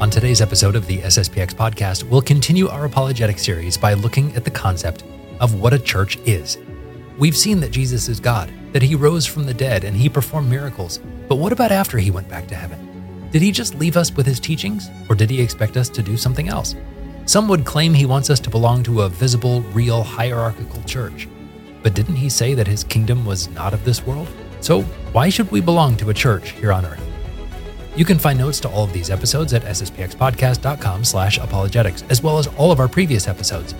On today's episode of the SSPX podcast, we'll continue our apologetic series by looking at the concept of what a church is. We've seen that Jesus is God, that he rose from the dead, and he performed miracles. But what about after he went back to heaven? Did he just leave us with his teachings, or did he expect us to do something else? Some would claim he wants us to belong to a visible, real, hierarchical church. But didn't he say that his kingdom was not of this world? So why should we belong to a church here on earth? You can find notes to all of these episodes at sspxpodcast.com slash apologetics, as well as all of our previous episodes.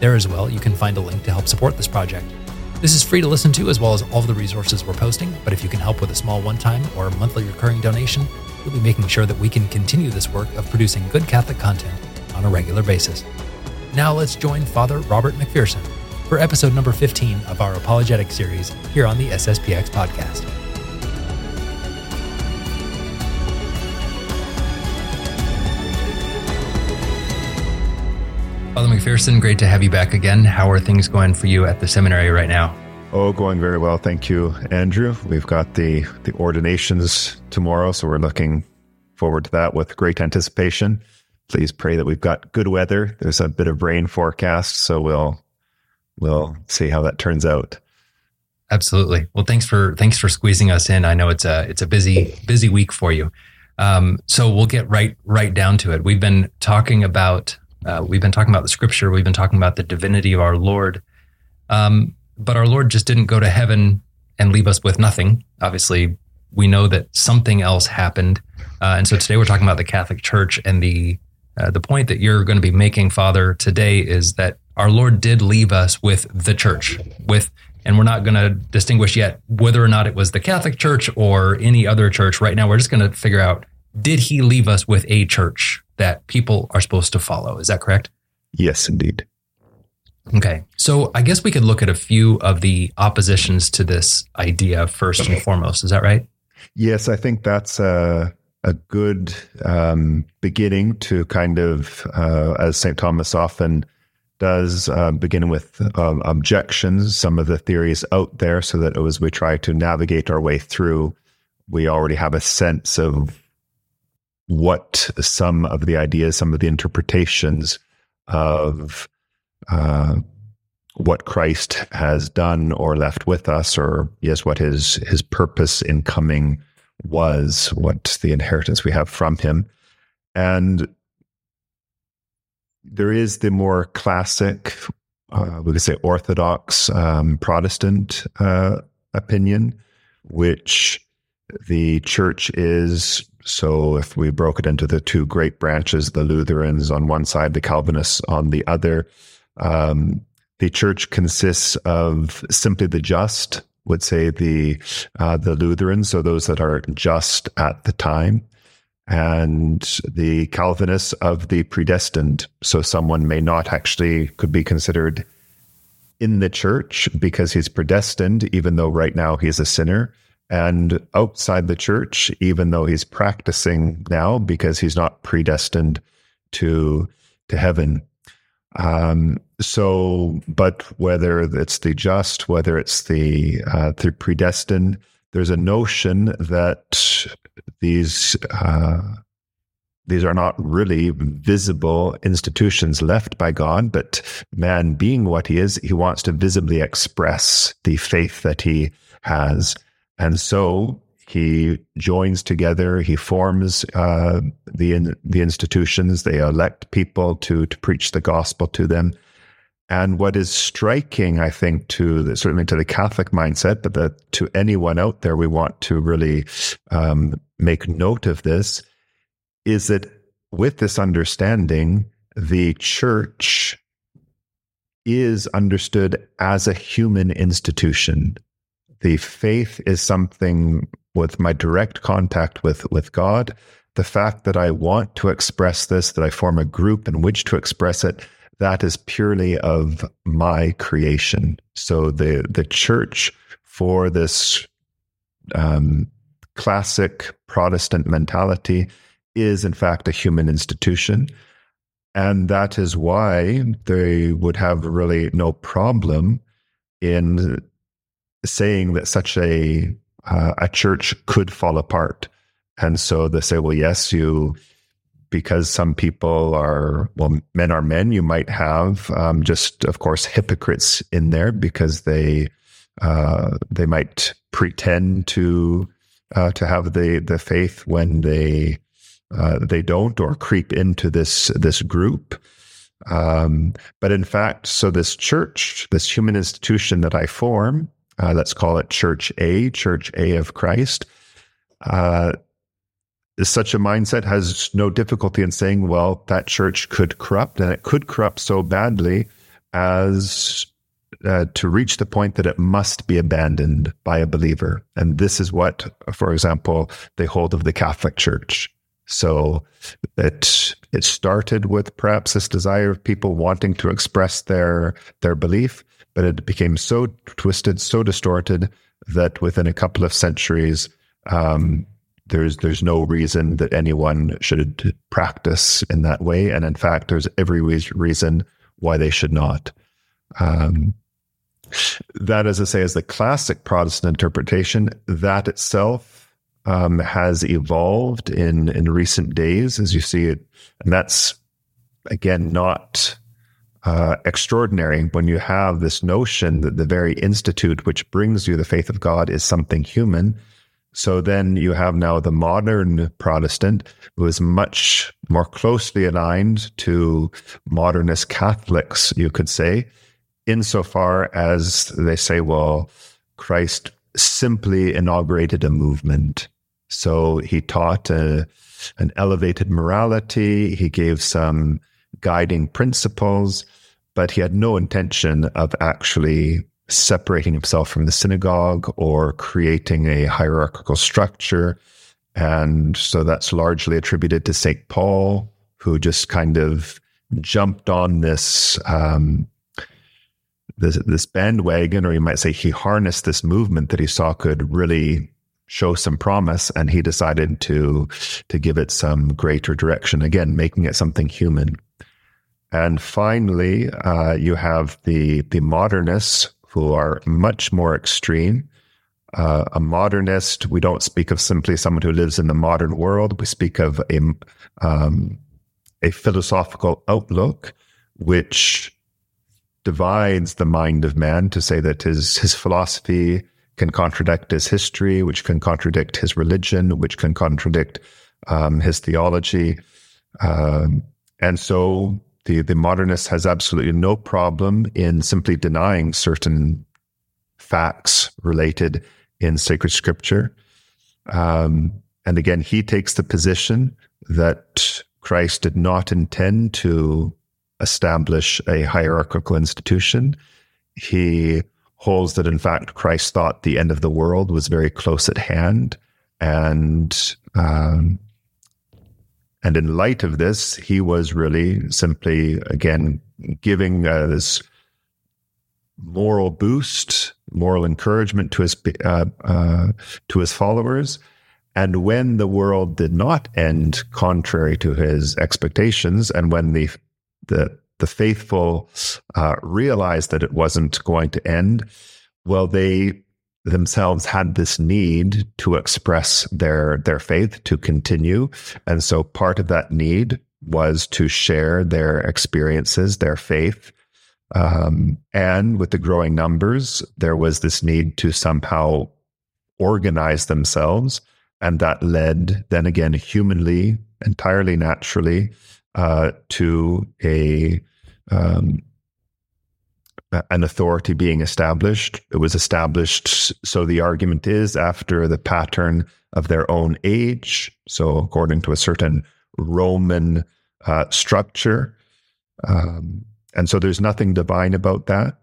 There as well, you can find a link to help support this project. This is free to listen to, as well as all of the resources we're posting, but if you can help with a small one-time or monthly recurring donation, you'll be making sure that we can continue this work of producing good Catholic content on a regular basis. Now let's join Father Robert McPherson for episode number 15 of our apologetic series here on the SSPX podcast. Father McPherson, great to have you back again. How are things going for you at the seminary right now? Oh, going very well. Thank you, Andrew. We've got the, the ordinations tomorrow, so we're looking forward to that with great anticipation. Please pray that we've got good weather. There's a bit of rain forecast, so we'll we'll see how that turns out. Absolutely. Well, thanks for thanks for squeezing us in. I know it's a it's a busy busy week for you. Um, so we'll get right right down to it. We've been talking about uh, we've been talking about the scripture. We've been talking about the divinity of our Lord. Um, but our Lord just didn't go to heaven and leave us with nothing. Obviously, we know that something else happened. Uh, and so today we're talking about the Catholic Church. And the uh, the point that you're going to be making, Father, today is that our Lord did leave us with the church, with and we're not going to distinguish yet whether or not it was the Catholic Church or any other church. Right now, we're just going to figure out did he leave us with a church that people are supposed to follow? Is that correct? Yes, indeed. Okay. So I guess we could look at a few of the oppositions to this idea first and foremost. Is that right? Yes, I think that's a, a good um, beginning to kind of, uh, as St. Thomas often does, uh, begin with um, objections, some of the theories out there, so that as we try to navigate our way through, we already have a sense of what some of the ideas, some of the interpretations of uh, what Christ has done or left with us, or yes, what his his purpose in coming was, what the inheritance we have from him, and there is the more classic, uh, we could say Orthodox um, Protestant uh, opinion, which the church is so if we broke it into the two great branches, the Lutherans on one side, the Calvinists on the other, um, the church consists of simply the just, would say the uh, the Lutherans, so those that are just at the time, and the Calvinists of the predestined. So someone may not actually could be considered in the church because he's predestined, even though right now he's a sinner and outside the church, even though he's practicing now because he's not predestined to to heaven. Um, so, but whether it's the just, whether it's the uh, the predestined, there's a notion that these uh, these are not really visible institutions left by God, but man being what he is, he wants to visibly express the faith that he has. And so he joins together. He forms uh, the the institutions. They elect people to to preach the gospel to them. And what is striking, I think, to the, certainly to the Catholic mindset, but the, to anyone out there, we want to really um, make note of this, is that with this understanding, the church is understood as a human institution the faith is something with my direct contact with with God. The fact that I want to express this, that I form a group in which to express it, that is purely of my creation. So the the church for this um, classic Protestant mentality is in fact a human institution. And that is why they would have really no problem in saying that such a uh, a church could fall apart. And so they say, well, yes, you because some people are, well, men are men, you might have um, just, of course, hypocrites in there because they uh, they might pretend to uh, to have the the faith when they uh, they don't or creep into this this group. Um, but in fact, so this church, this human institution that I form, uh, let's call it Church A, Church A of Christ. Uh, such a mindset has no difficulty in saying, well, that church could corrupt, and it could corrupt so badly as uh, to reach the point that it must be abandoned by a believer. And this is what, for example, they hold of the Catholic Church. So it it started with perhaps this desire of people wanting to express their their belief, but it became so twisted, so distorted that within a couple of centuries, um, there's there's no reason that anyone should practice in that way, and in fact, there's every reason why they should not. Um, that, as I say, is the classic Protestant interpretation. That itself um, has evolved in in recent days, as you see it, and that's again not uh, extraordinary when you have this notion that the very institute which brings you the faith of God is something human. So then you have now the modern Protestant who is much more closely aligned to modernist Catholics, you could say, insofar as they say, well, Christ simply inaugurated a movement. So he taught a, an elevated morality, he gave some guiding principles, but he had no intention of actually separating himself from the synagogue or creating a hierarchical structure. And so that's largely attributed to St. Paul, who just kind of jumped on this um, this, this bandwagon, or you might say he harnessed this movement that he saw could really show some promise, and he decided to to give it some greater direction. Again, making it something human. And finally, uh, you have the the modernists who are much more extreme. Uh, a modernist, we don't speak of simply someone who lives in the modern world. We speak of a um, a philosophical outlook which divides the mind of man to say that his his philosophy can contradict his history, which can contradict his religion, which can contradict um, his theology, um, and so the the modernist has absolutely no problem in simply denying certain facts related in sacred scripture. Um, and again, he takes the position that Christ did not intend to establish a hierarchical institution. He holds that, in fact, Christ thought the end of the world was very close at hand. And, um, and in light of this, he was really simply, again, giving uh, this moral boost, moral encouragement to his, uh, uh, to his followers. And when the world did not end contrary to his expectations, and when the the the faithful uh, realized that it wasn't going to end, well, they themselves had this need to express their their faith to continue, and so part of that need was to share their experiences, their faith. Um, and with the growing numbers, there was this need to somehow organize themselves. And that led then again, humanly, entirely naturally, uh, to a um, an authority being established. It was established, so the argument is after the pattern of their own age. So, according to a certain Roman uh, structure. Um, and so there's nothing divine about that.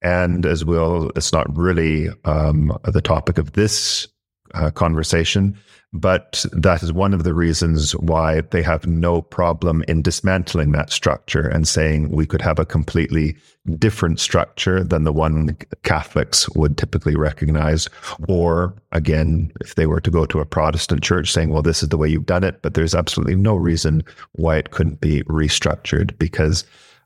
And as well, it's not really um, the topic of this uh, conversation, but that is one of the reasons why they have no problem in dismantling that structure and saying we could have a completely different structure than the one Catholics would typically recognize. Or again, if they were to go to a Protestant church saying, well, this is the way you've done it, but there's absolutely no reason why it couldn't be restructured because,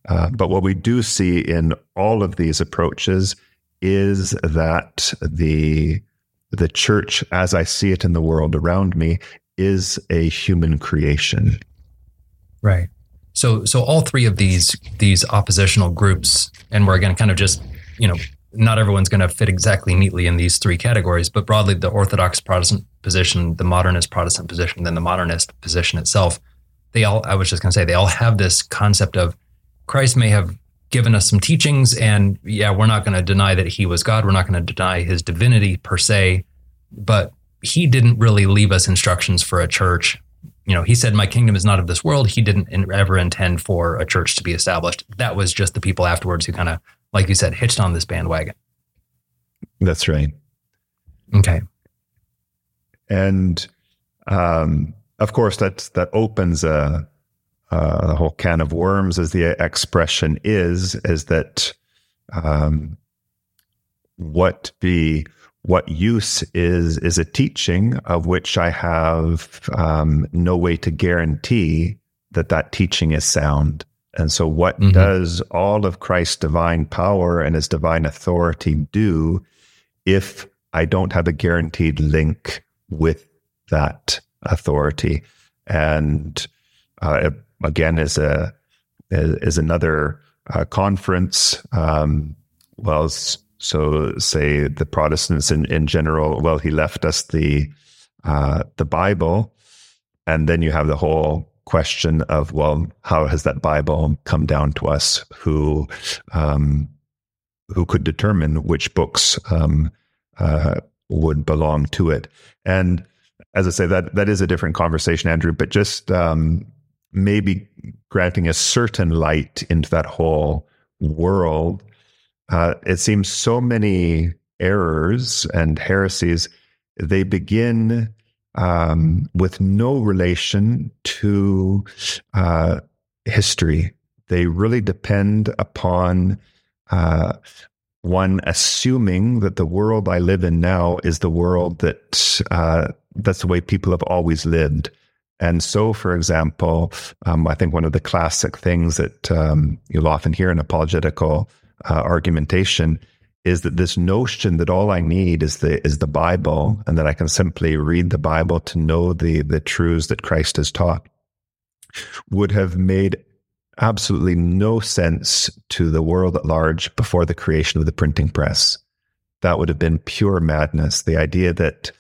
uh, but what we do see in all of these approaches is that the the church, as I see it in the world around me, is a human creation. Right. So so all three of these these oppositional groups, and we're again kind of just you know not everyone's going to fit exactly neatly in these three categories, but broadly the Orthodox Protestant position, the modernist Protestant position, then the modernist position itself. They all I was just going to say they all have this concept of Christ may have given us some teachings, and yeah, we're not going to deny that he was God. We're not going to deny his divinity per se, but he didn't really leave us instructions for a church you know, he said, My kingdom is not of this world. He didn't ever intend for a church to be established. That was just the people afterwards who kind of, like you said, hitched on this bandwagon. That's right. Okay. And um, of course, that that opens a, a whole can of worms, as the expression is, is that um, what the what use is is a teaching of which I have um, no way to guarantee that that teaching is sound. And so, what mm-hmm. does all of Christ's divine power and his divine authority do if I don't have a guaranteed link with that authority? And uh, again, is a is another uh, conference. Um, well, so, say the Protestants in, in general, well, he left us the uh, the Bible, and then you have the whole question of, well, how has that Bible come down to us? Who um, who could determine which books um, uh, would belong to it? And as I say, that that is a different conversation, Andrew. But just um, maybe granting a certain light into that whole world uh, it seems so many errors and heresies, they begin um, with no relation to uh, history. They really depend upon uh, one assuming that the world I live in now is the world that uh, that's the way people have always lived. And so, for example, um, I think one of the classic things that um, you'll often hear in apologetical uh, argumentation is that this notion that all I need is the is the Bible and that I can simply read the Bible to know the the truths that Christ has taught would have made absolutely no sense to the world at large before the creation of the printing press. That would have been pure madness. The idea that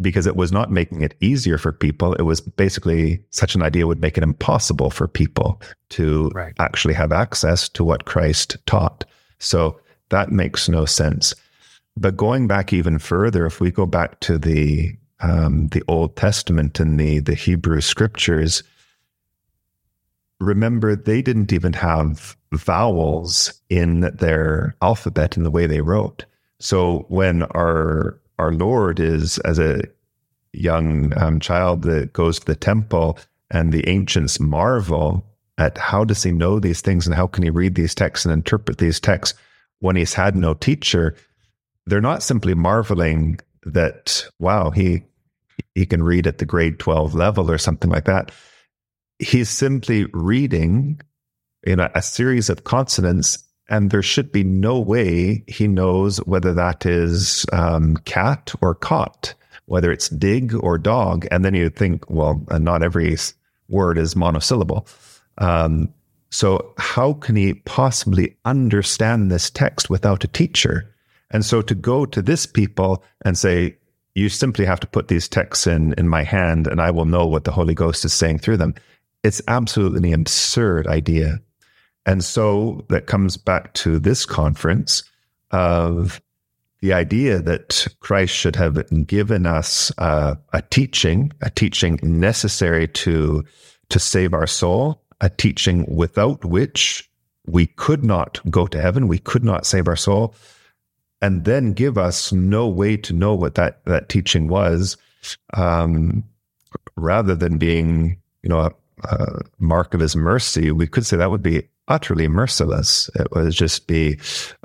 because it was not making it easier for people. It was basically such an idea would make it impossible for people to right. actually have access to what Christ taught. So that makes no sense. But going back even further, if we go back to the um, the Old Testament and the the Hebrew Scriptures, remember they didn't even have vowels in their alphabet in the way they wrote. So when our our Lord is as a young um, child that goes to the temple, and the ancients marvel at how does he know these things and how can he read these texts and interpret these texts when he's had no teacher. They're not simply marveling that wow he he can read at the grade 12 level or something like that. He's simply reading in a, a series of consonants and there should be no way he knows whether that is um, cat or cot, whether it's dig or dog. And then you think, well, uh, not every word is monosyllable. Um, so, how can he possibly understand this text without a teacher? And so, to go to this people and say, you simply have to put these texts in in my hand, and I will know what the Holy Ghost is saying through them. It's absolutely an absurd idea. And so that comes back to this conference of the idea that Christ should have given us uh, a teaching, a teaching necessary to to save our soul, a teaching without which we could not go to heaven, we could not save our soul, and then give us no way to know what that that teaching was, um, rather than being, you know, a, a mark of His mercy. We could say that would be utterly merciless. It would just be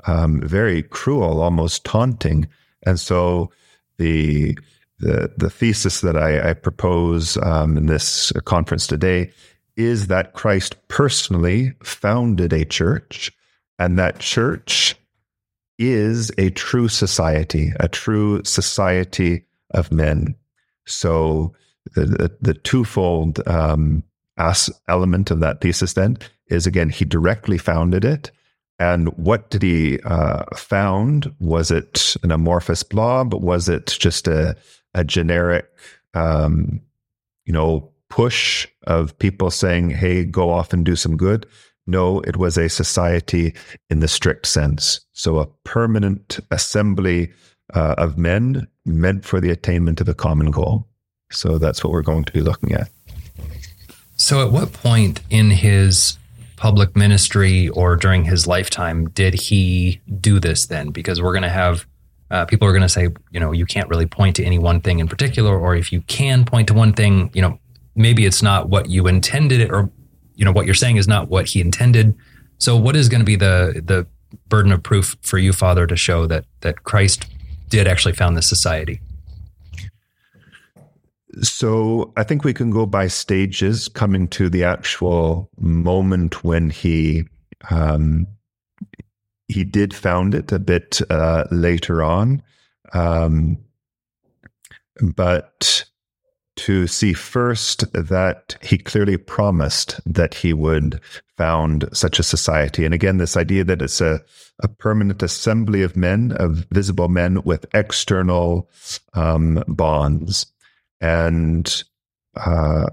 um, very cruel, almost taunting. And so the the, the thesis that I, I propose um, in this conference today is that Christ personally founded a church, and that church is a true society, a true society of men. So the the, the twofold um, as element of that thesis then is again he directly founded it. And what did he uh, found? Was it an amorphous blob? Was it just a, a generic um, you know push of people saying hey go off and do some good no it was a society in the strict sense. So a permanent assembly uh, of men meant for the attainment of a common goal. So that's what we're going to be looking at. So, at what point in his public ministry or during his lifetime did he do this then? Because we're going to have uh, people are going to say, you know, you can't really point to any one thing in particular, or if you can point to one thing, you know, maybe it's not what you intended, or you know, what you're saying is not what he intended. So, what is going to be the the burden of proof for you, Father, to show that that Christ did actually found this society? So I think we can go by stages, coming to the actual moment when he um, he did found it a bit uh, later on, um, but to see first that he clearly promised that he would found such a society, and again, this idea that it's a a permanent assembly of men, of visible men with external um, bonds and uh,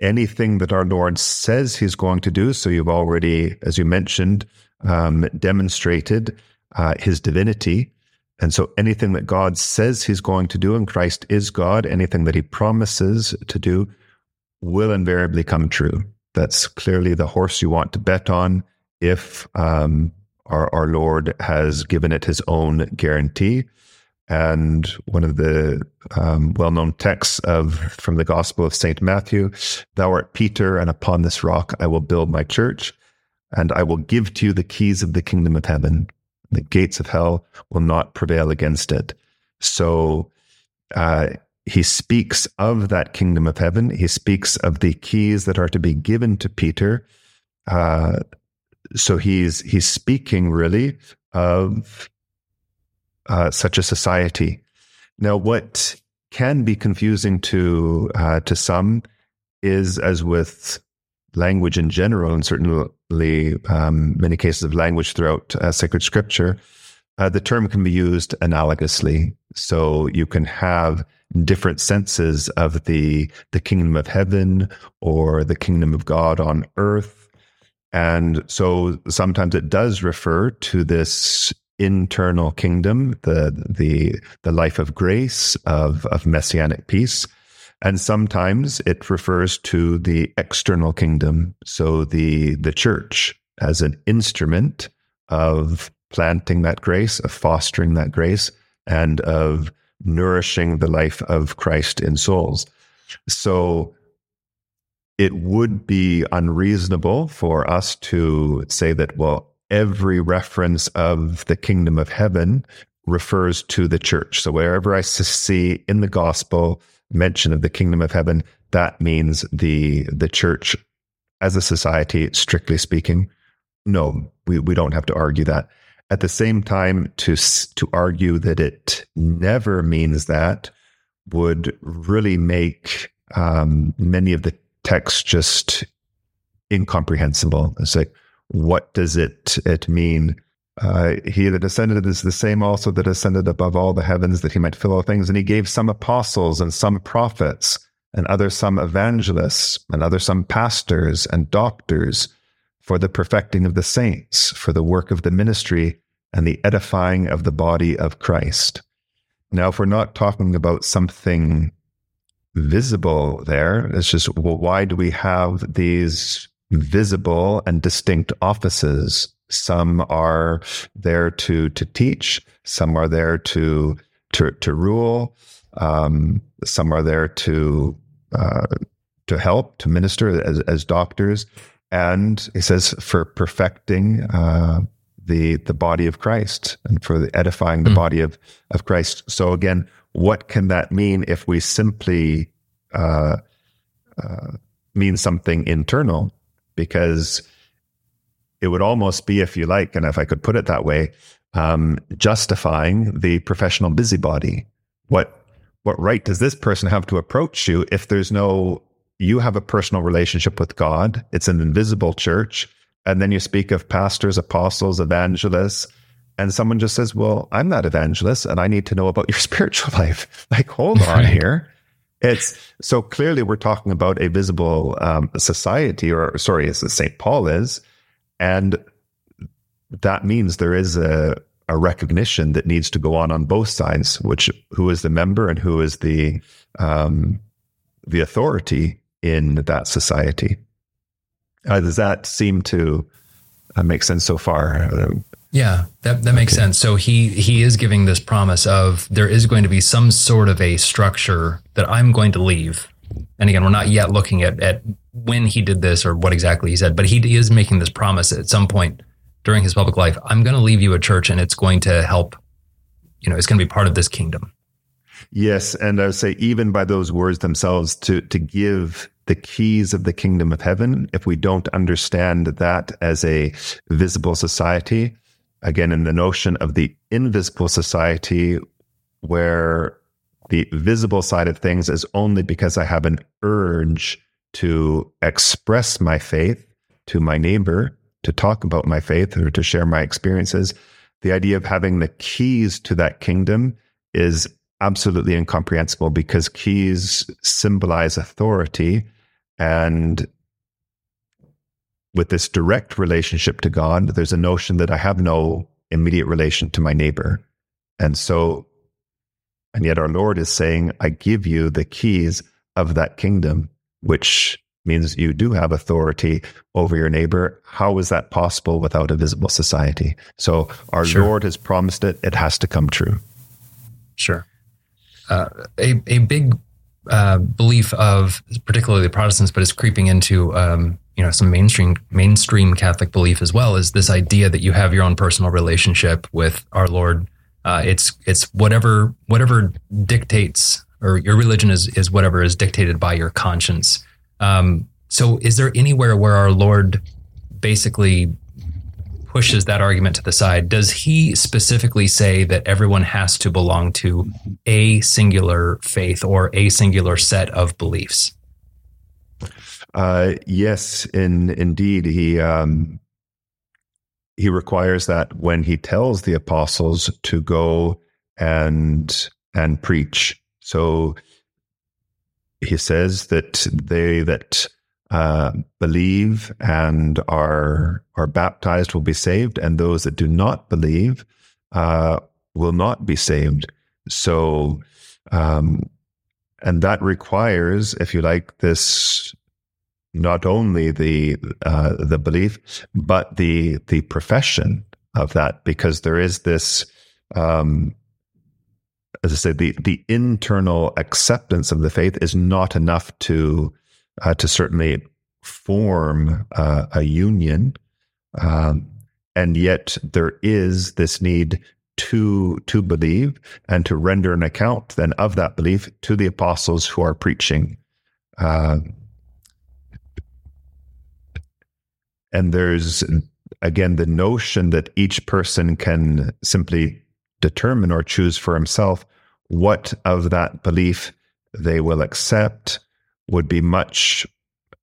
anything that our Lord says He's going to do. So you've already, as you mentioned, um, demonstrated uh, His divinity. And so anything that God says He's going to do, and Christ is God, anything that He promises to do will invariably come true. That's clearly the horse you want to bet on if um, our, our Lord has given it His own guarantee. And one of the um, well-known texts of from the Gospel of Saint Matthew: "Thou art Peter, and upon this rock I will build my church, and I will give to you the keys of the kingdom of heaven. The gates of hell will not prevail against it." So uh, he speaks of that kingdom of heaven. He speaks of the keys that are to be given to Peter. Uh, so he's he's speaking really of uh, such a society. Now, what can be confusing to uh, to some is, as with language in general, and certainly um, many cases of language throughout uh, sacred scripture, uh, the term can be used analogously. So you can have different senses of the the kingdom of heaven or the kingdom of God on earth. And so sometimes it does refer to this internal kingdom, the the the life of grace of of messianic peace. And sometimes it refers to the external kingdom, so the the church as an instrument of planting that grace, of fostering that grace, and of nourishing the life of Christ in souls. So it would be unreasonable for us to say that, well, every reference of the kingdom of heaven refers to the church. So wherever I see in the gospel mention of the kingdom of heaven, that means the the church as a society, strictly speaking. No, we, we don't have to argue that. At the same time, to to argue that it never means that would really make um, many of the texts just incomprehensible. It's like, what does it it mean? Uh, he that ascended is the same also that ascended above all the heavens that he might fill all things. And he gave some apostles and some prophets and others some evangelists and others some pastors and doctors for the perfecting of the saints, for the work of the ministry and the edifying of the body of Christ. Now, if we're not talking about something visible there, it's just, well, why do we have these visible and distinct offices. Some are there to to teach. Some are there to to to rule. Um, some are there to uh, to help to minister as as doctors. And he says for perfecting uh, the the body of Christ and for the edifying the mm. body of of Christ. So again, what can that mean if we simply uh, uh, mean something internal? Because it would almost be, if you like, and if I could put it that way, um, justifying the professional busybody. What what right does this person have to approach you if there's no you have a personal relationship with God. It's an invisible church. And then you speak of pastors, apostles, evangelists, and someone just says, Well, I'm not evangelist and I need to know about your spiritual life. Like, hold on here. It's so clearly we're talking about a visible um, society, or sorry, as St. Paul is. And that means there is a, a recognition that needs to go on on both sides, which who is the member and who is the um, the authority in that society. Uh, does that seem to uh, make sense so far? Yeah, that, that makes okay. sense. So he he is giving this promise of there is going to be some sort of a structure that I'm going to leave. And again, we're not yet looking at at when he did this or what exactly he said, but he is making this promise at some point during his public life. I'm going to leave you a church, and it's going to help. You know, it's going to be part of this kingdom. Yes, and I would say even by those words themselves, to to give the keys of the kingdom of heaven, if we don't understand that as a visible society, again, in the notion of the invisible society, where the visible side of things is only because I have an urge to express my faith to my neighbor, to talk about my faith or to share my experiences. The idea of having the keys to that kingdom is absolutely incomprehensible because keys symbolize authority and with this direct relationship to God, there's a notion that I have no immediate relation to my neighbor. And so, and yet our Lord is saying, I give you the keys of that kingdom, which means you do have authority over your neighbor. How is that possible without a visible society? So our sure. Lord has promised it, it has to come true. Sure. Uh, a, a big uh, belief of particularly the Protestants, but it's creeping into um, you know some mainstream mainstream Catholic belief as well. Is this idea that you have your own personal relationship with our Lord? Uh, it's it's whatever whatever dictates, or your religion is is whatever is dictated by your conscience. Um, so, is there anywhere where our Lord basically pushes that argument to the side. Does he specifically say that everyone has to belong to a singular faith or a singular set of beliefs? Uh, yes, in indeed, he um, he requires that when he tells the apostles to go and and preach. So he says that they that uh, believe and are are baptized will be saved, and those that do not believe uh, will not be saved. So, um, and that requires, if you like, this not only the uh, the belief, but the the profession of that, because there is this. Um, as I said, the the internal acceptance of the faith is not enough to uh, to certainly form uh, a union, um, and yet there is this need to to believe and to render an account then of that belief to the apostles who are preaching. Uh, and there's again the notion that each person can simply determine or choose for himself what of that belief they will accept would be much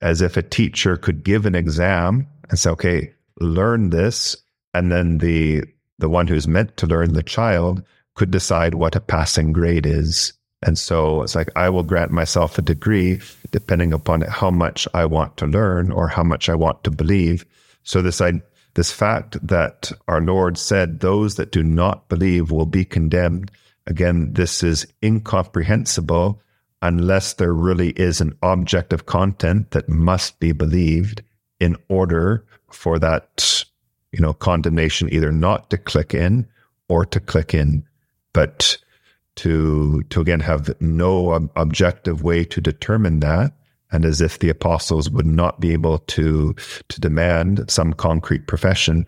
as if a teacher could give an exam and say, okay, learn this. And then the, the one who's meant to learn, the child, could decide what a passing grade is. And so it's like, I will grant myself a degree depending upon how much I want to learn or how much I want to believe. So this, I, this fact that our Lord said those that do not believe will be condemned. Again, this is incomprehensible unless there really is an object of content that must be believed in order for that you know condemnation either not to click in or to click in but to to again have no ob- objective way to determine that and as if the apostles would not be able to to demand some concrete profession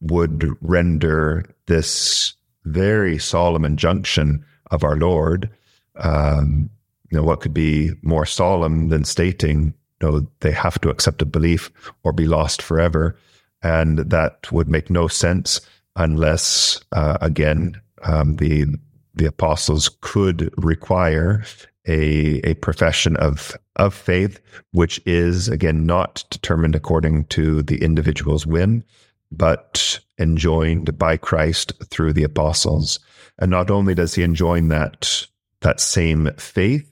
would render this very solemn injunction of our lord um, you know, what could be more solemn than stating, you know, they have to accept a belief or be lost forever. And that would make no sense unless, uh, again, um, the the apostles could require a, a profession of, of faith, which is, again, not determined according to the individual's whim, but enjoined by Christ through the apostles. And not only does he enjoin that, that same faith,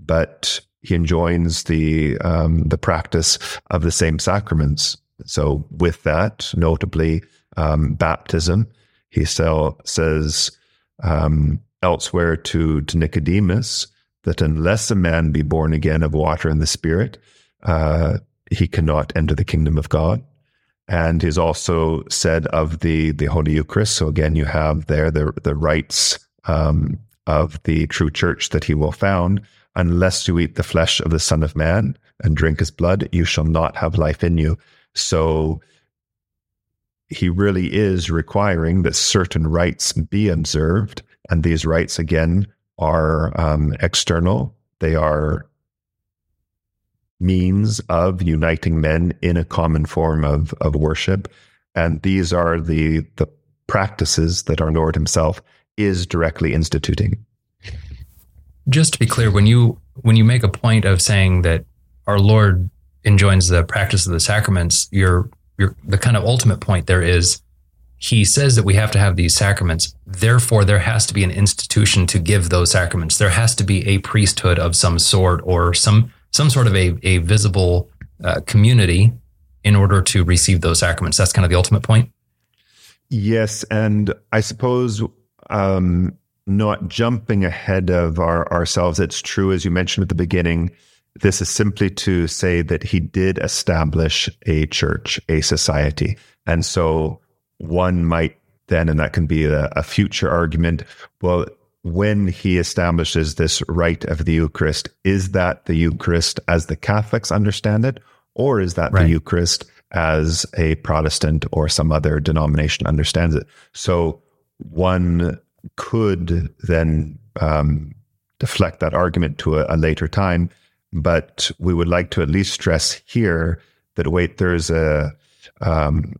but he enjoins the, um, the practice of the same sacraments. So with that, notably, um, baptism, he still says, um, elsewhere to, to Nicodemus, that unless a man be born again of water and the Spirit, uh, he cannot enter the kingdom of God. And he's also said of the the Holy Eucharist. So again, you have there the the rites um, of the true church that he will found. Unless you eat the flesh of the Son of Man and drink his blood, you shall not have life in you. So he really is requiring that certain rites be observed, and these rites, again are um, external. They are means of uniting men in a common form of, of worship. And these are the, the practices that our Lord Himself is directly instituting. Just to be clear, when you when you make a point of saying that our Lord enjoins the practice of the sacraments, your your the kind of ultimate point there is he says that we have to have these sacraments. Therefore, there has to be an institution to give those sacraments. There has to be a priesthood of some sort or some some sort of a, a visible uh, community in order to receive those sacraments. That's kind of the ultimate point. Yes, and I suppose um, not jumping ahead of our, ourselves. It's true, as you mentioned at the beginning. This is simply to say that he did establish a church, a society, and so one might then, and that can be a, a future argument, well, when he establishes this rite of the Eucharist, is that the Eucharist as the Catholics understand it, or is that right. the Eucharist as a Protestant or some other denomination understands it? So one could then um, deflect that argument to a, a, later time, but we would like to at least stress here that wait, there's a um,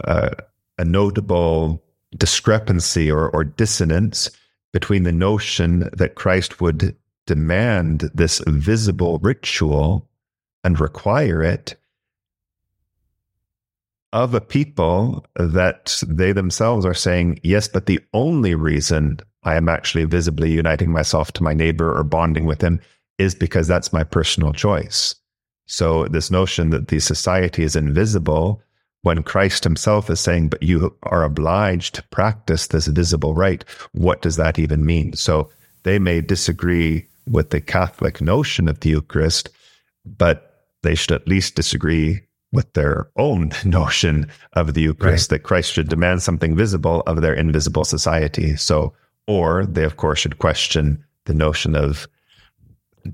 a, a notable discrepancy or, or dissonance between the notion that Christ would demand this visible ritual and require it of a people that they themselves are saying, yes, but the only reason I am actually visibly uniting myself to my neighbor or bonding with him is because that's my personal choice. So, this notion that the society is invisible when Christ himself is saying, but you are obliged to practice this visible rite, what does that even mean? So they may disagree with the Catholic notion of the Eucharist, but they should at least disagree with their own notion of the Eucharist right. that Christ should demand something visible of their invisible society. So, or they, of course, should question the notion of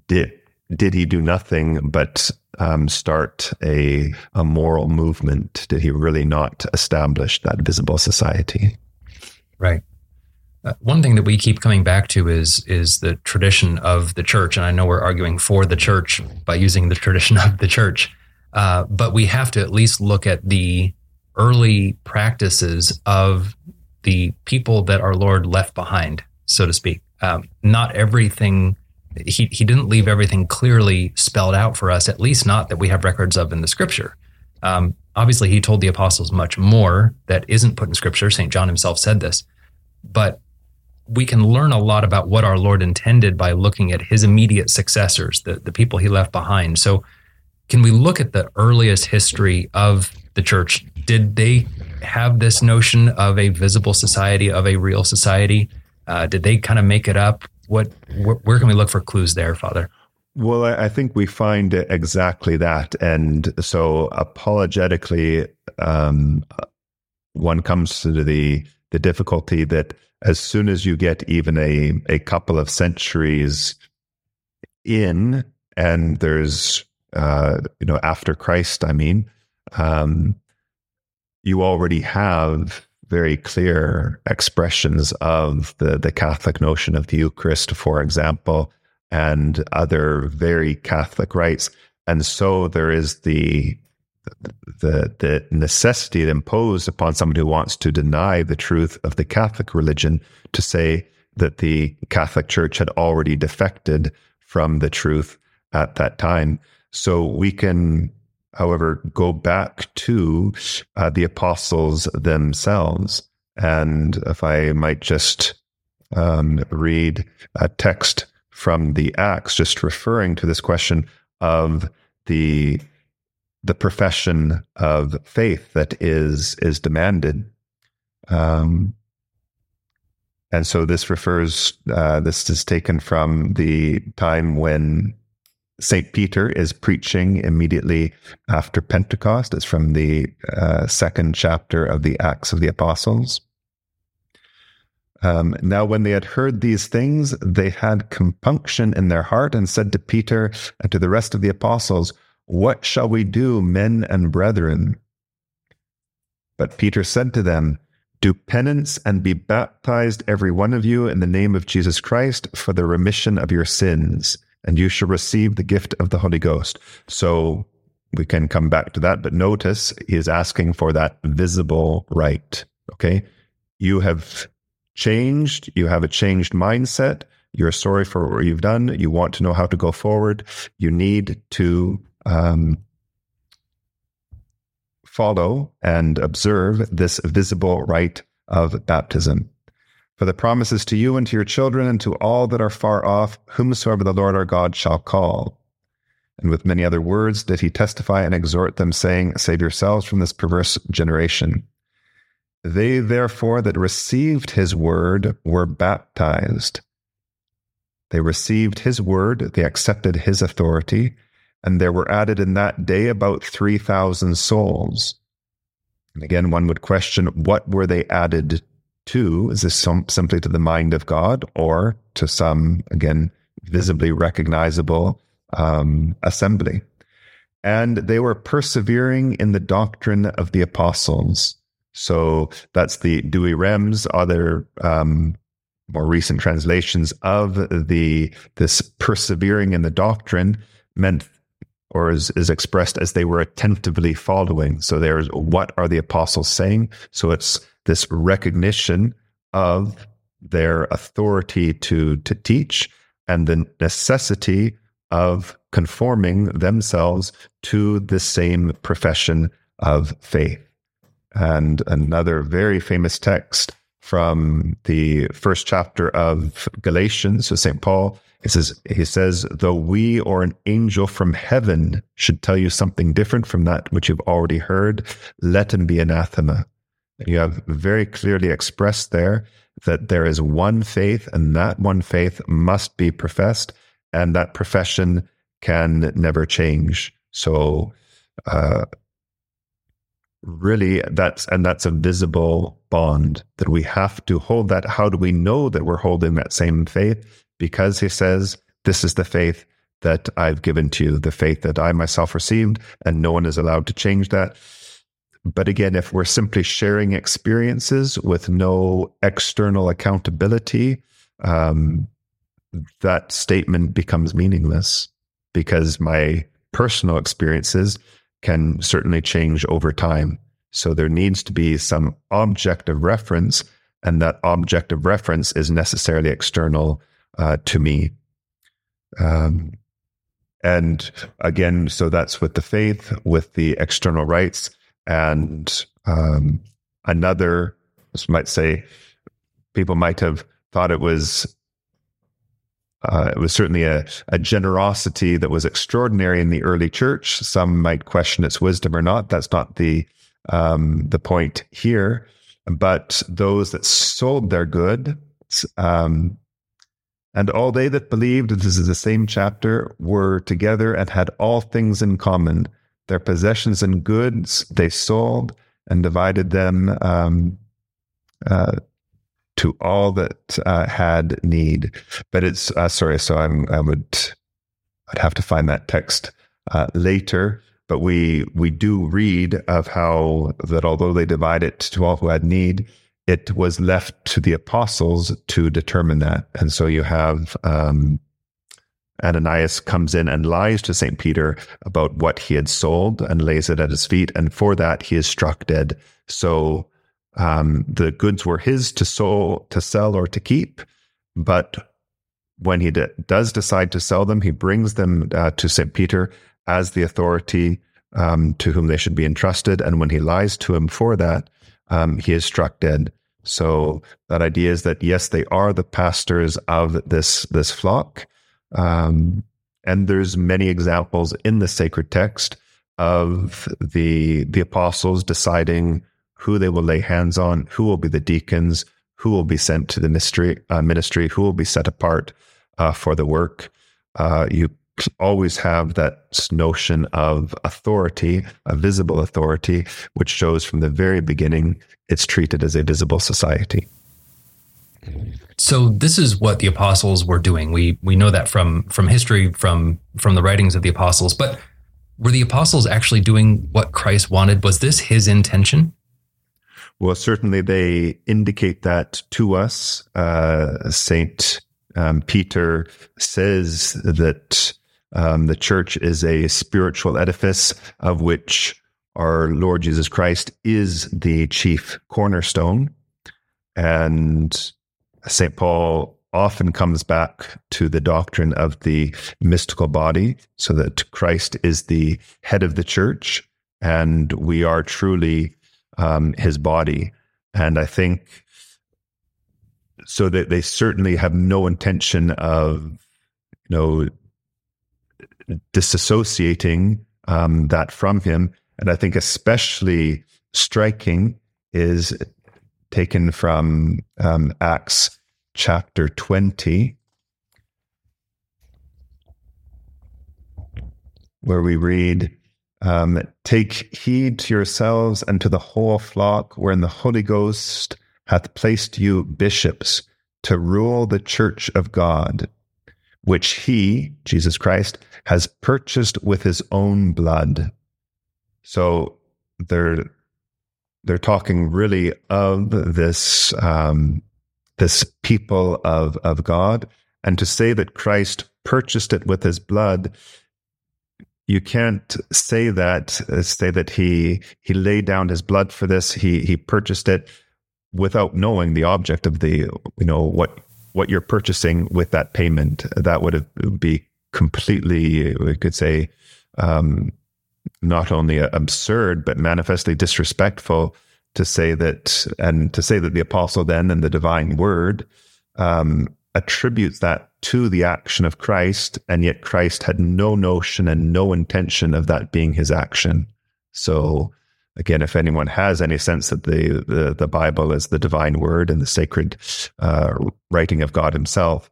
did did he do nothing but um, start a, a moral movement? Did he really not establish that visible society? Right. Uh, one thing that we keep coming back to is is the tradition of the church, and I know we're arguing for the church by using the tradition of the church, uh, but we have to at least look at the early practices of the people that our Lord left behind, so to speak. Um, not everything he, he didn't leave everything clearly spelled out for us, at least not that we have records of in the scripture. Um, obviously, he told the apostles much more that isn't put in scripture. St. John himself said this. But we can learn a lot about what our Lord intended by looking at his immediate successors, the, the people he left behind. So, can we look at the earliest history of the church? Did they have this notion of a visible society, of a real society? Uh, did they kind of make it up? What wh- where can we look for clues there, Father? Well, I think we find exactly that, and so apologetically, um, one comes to the the difficulty that as soon as you get even a a couple of centuries in, and there's uh, you know after Christ, I mean, um, you already have very clear expressions of the, the Catholic notion of the Eucharist, for example, and other very Catholic rites. And so there is the the the necessity imposed upon somebody who wants to deny the truth of the Catholic religion to say that the Catholic Church had already defected from the truth at that time. So we can, however, go back to uh, the apostles themselves. And if I might just um, read a text from the Acts, just referring to this question of the the profession of faith that is is demanded. Um, and so this refers. Uh, this is taken from the time when Saint Peter is preaching immediately after Pentecost. It's from the uh, second chapter of the Acts of the Apostles. Um, now, when they had heard these things, they had compunction in their heart and said to Peter and to the rest of the apostles, What shall we do, men and brethren? But Peter said to them, Do penance and be baptized, every one of you, in the name of Jesus Christ for the remission of your sins, and you shall receive the gift of the Holy Ghost. So we can come back to that, but notice he is asking for that visible rite. Okay. You have changed, you have a changed mindset, you're sorry for what you've done, you want to know how to go forward, you need to um, follow and observe this visible rite of baptism. For the promises to you and to your children and to all that are far off, whomsoever the Lord our God shall call. And with many other words did he testify and exhort them, saying, Save yourselves from this perverse generation. They therefore that received his word were baptized. They received his word, they accepted his authority, and there were added in that day about 3,000 souls. And again, one would question what were they added to? Is this some, simply to the mind of God or to some, again, visibly recognizable um, assembly? And they were persevering in the doctrine of the apostles so that's the Douay-Rheims, other um, more recent translations of the this persevering in the doctrine meant or is, is expressed as they were attentively following. So there's what are the apostles saying? So it's this recognition of their authority to to teach and the necessity of conforming themselves to the same profession of faith and another very famous text from the first chapter of Galatians. So St. Paul, he says, he says, though we or an angel from heaven should tell you something different from that which you've already heard, let him be anathema. You have very clearly expressed there that there is one faith and that one faith must be professed and that profession can never change. So, uh, really that's and that's a visible bond that we have to hold that. How do we know that we're holding that same faith? Because he says this is the faith that I've given to you the faith that I myself received and no one is allowed to change that but again if we're simply sharing experiences with no external accountability um, that statement becomes meaningless because my personal experiences can certainly change over time. So there needs to be some objective reference, and that objective reference is necessarily external uh, to me. Um, and again, so that's with the faith, with the external rites, and um, another, might say, people might have thought it was uh, it was certainly a, a generosity that was extraordinary in the early church. Some might question its wisdom or not. That's not the um, the point here. But those that sold their good, um, and all they that believed, this is the same chapter, were together and had all things in common. Their possessions and goods they sold and divided them um, uh, to all that uh, had need. But it's uh, sorry, so I'm I would I'd have to find that text uh, later. But we we do read of how that although they divide it to all who had need, it was left to the apostles to determine that. And so you have um, Ananias comes in and lies to St. Peter about what he had sold and lays it at his feet. And for that, he is struck dead. So um, the goods were his to sell, to sell or to keep, but when he d- does decide to sell them, he brings them uh, to St. Peter as the authority um, to whom they should be entrusted. And when he lies to him for that, um, he is struck dead. So that idea is that yes, they are the pastors of this this flock, um, and there's many examples in the sacred text of the the apostles deciding who they will lay hands on, who will be the deacons, who will be sent to the mystery, uh, ministry, who will be set apart uh, for the work. Uh, you always have that notion of authority, a visible authority, which shows from the very beginning it's treated as a visible society. So this is what the apostles were doing. We we know that from from history, from from the writings of the apostles. But were the apostles actually doing what Christ wanted? Was this his intention? Well, certainly they indicate that to us. Uh, Saint um, Peter says that um, the church is a spiritual edifice of which our Lord Jesus Christ is the chief cornerstone. And St. Paul often comes back to the doctrine of the mystical body, so that Christ is the head of the church and we are truly um, his body. And I think so that they certainly have no intention of, you know, disassociating um, that from him. And I think especially striking is taken from um, Acts chapter 20, where we read, um, Take heed to yourselves and to the whole flock, wherein the Holy Ghost hath placed you bishops to rule the church of God which he, Jesus Christ, has purchased with his own blood. So they're they're talking really of this um, this people of of God, and to say that Christ purchased it with his blood, you can't say that uh, say that he he laid down his blood for this. He he purchased it without knowing the object of the you know what what you're purchasing with that payment. That would be completely, we could say, um, not only absurd but manifestly disrespectful to say that, and to say that the apostle then and the divine word um, attributes that to the action of Christ, and yet Christ had no notion and no intention of that being his action. So again, if anyone has any sense that the, the, the Bible is the divine word and the sacred uh, writing of God Himself,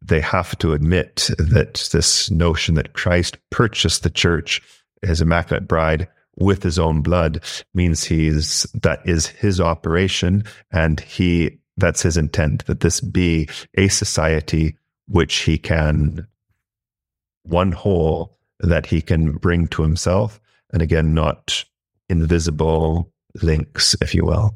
they have to admit that this notion that Christ purchased the church, His immaculate bride, with His own blood means He's that is His operation, and He that's His intent that this be a society which He can one whole that He can bring to Himself, and again not invisible links, if you will.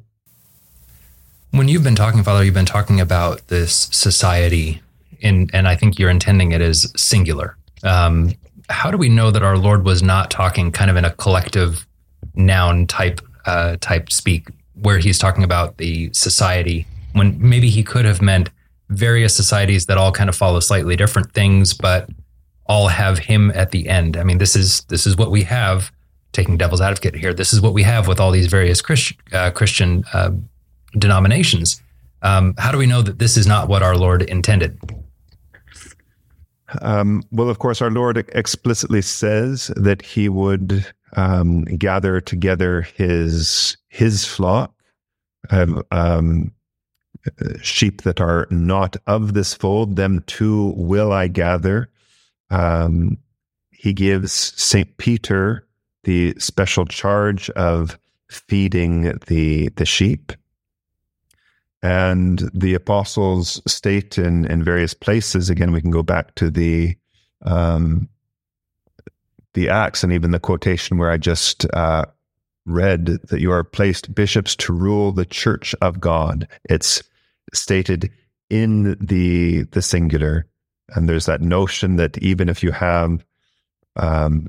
When you've been talking, Father, you've been talking about this society, and and I think you're intending it as singular. Um, how do we know that our Lord was not talking kind of in a collective noun type uh, type speak, where he's talking about the society when maybe he could have meant various societies that all kind of follow slightly different things, but all have him at the end. I mean, this is this is what we have taking devil's advocate here, this is what we have with all these various Christ, uh, Christian uh, denominations. Um, how do we know that this is not what our Lord intended? Um, well, of course, our Lord explicitly says that He would um, gather together His His flock, um, um sheep that are not of this fold. Them too will I gather. Um, he gives Saint Peter the special charge of feeding the the sheep. And the apostles state in, in various places, again, we can go back to the um, the Acts and even the quotation where I just uh, read that you are placed bishops to rule the church of God. It's stated in the the singular, and there's that notion that even if you have um,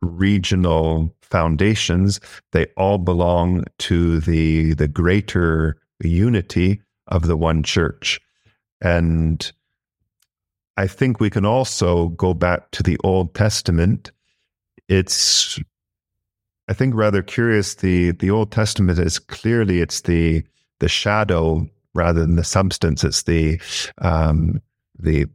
regional foundations, they all belong to the the greater unity of the one church. And I think we can also go back to the Old Testament. It's, I think, rather curious. The the Old Testament is clearly it's the the shadow rather than the substance. It's the um, the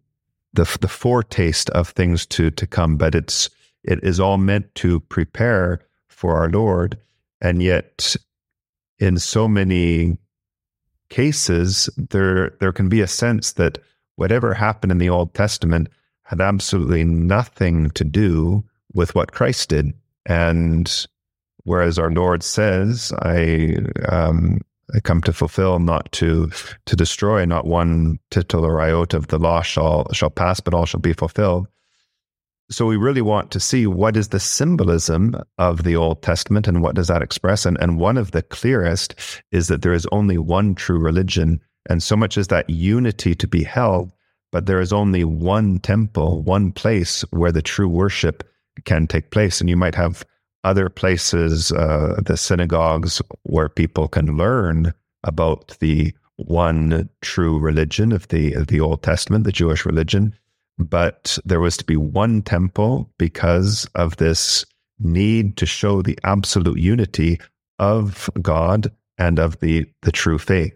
the the foretaste of things to to come. But it's it is all meant to prepare for our Lord, and yet in so many cases there there can be a sense that whatever happened in the Old Testament had absolutely nothing to do with what Christ did. And whereas our Lord says, I, um, I come to fulfill, not to to destroy, not one tittle or iota of the law shall shall pass, but all shall be fulfilled. So we really want to see what is the symbolism of the Old Testament and what does that express? And and one of the clearest is that there is only one true religion and so much is that unity to be held, but there is only one temple, one place where the true worship can take place. And you might have other places, uh, the synagogues, where people can learn about the one true religion of the of the Old Testament, the Jewish religion. But there was to be one temple because of this need to show the absolute unity of God and of the the true faith.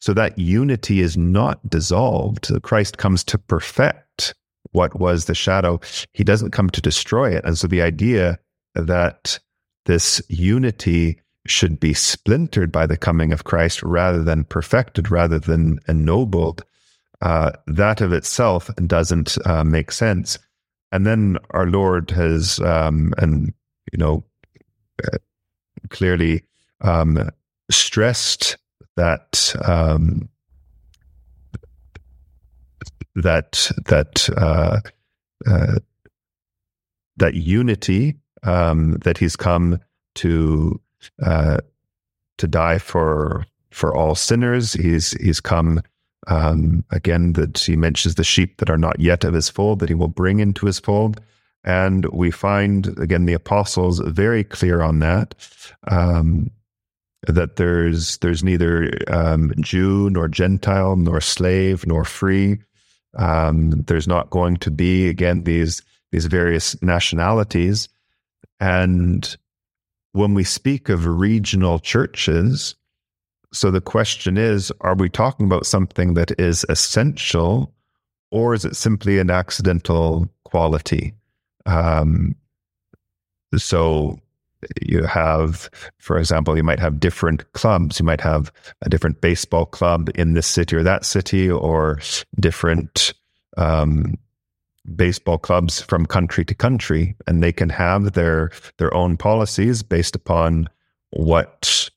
So that unity is not dissolved. Christ comes to perfect what was the shadow. He doesn't come to destroy it. And so the idea that this unity should be splintered by the coming of Christ rather than perfected, rather than ennobled, uh, that of itself doesn't uh, make sense. And then our Lord has, um, and you know, uh, clearly um, stressed that um, that that uh, uh, that unity um, that he's come to uh, to die for for all sinners. He's he's come um, again that he mentions the sheep that are not yet of his fold that he will bring into his fold. And we find again the apostles very clear on that. Um, that there's there's neither um, Jew nor Gentile nor slave nor free. Um, there's not going to be again these these various nationalities, and when we speak of regional churches, so the question is: Are we talking about something that is essential, or is it simply an accidental quality? Um, so you have, for example, you might have different clubs. You might have a different baseball club in this city or that city, or different um, baseball clubs from country to country, and they can have their their own policies based upon what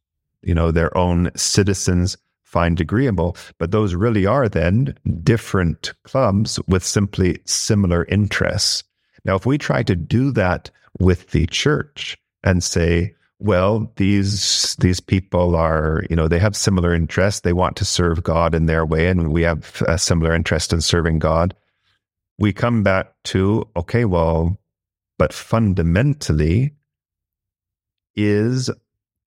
you know their own citizens find agreeable. But those really are then different clubs with simply similar interests. Now, if we try to do that with the church, and say, well, these these people are, you know, they have similar interests. They want to serve God in their way, and we have a similar interest in serving God. We come back to, okay, well, but fundamentally, is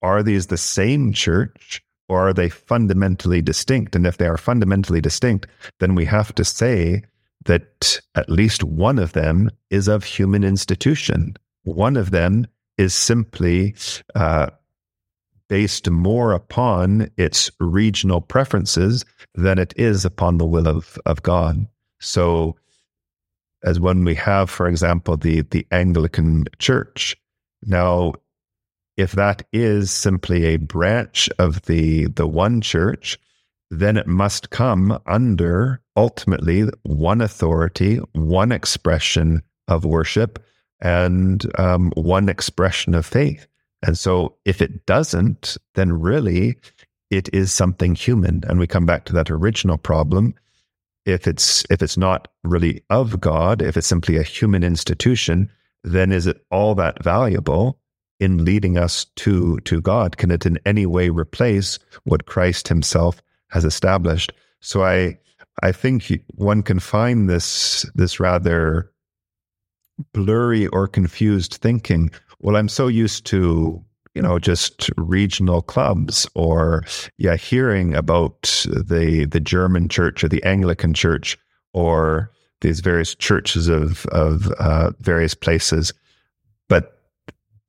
are these the same church or are they fundamentally distinct? And if they are fundamentally distinct, then we have to say that at least one of them is of human institution. One of them is simply uh, based more upon its regional preferences than it is upon the will of, of God. So, as when we have, for example, the, the Anglican Church, now, if that is simply a branch of the, the one church, then it must come under ultimately one authority, one expression of worship, and um, one expression of faith. And so if it doesn't, then really it is something human. And we come back to that original problem. If it's if it's not really of God, if it's simply a human institution, then is it all that valuable in leading us to to God? Can it in any way replace what Christ himself has established? So I I think one can find this this rather blurry or confused thinking. Well, I'm so used to you know just regional clubs or yeah hearing about the the German church or the Anglican church or these various churches of of uh, various places but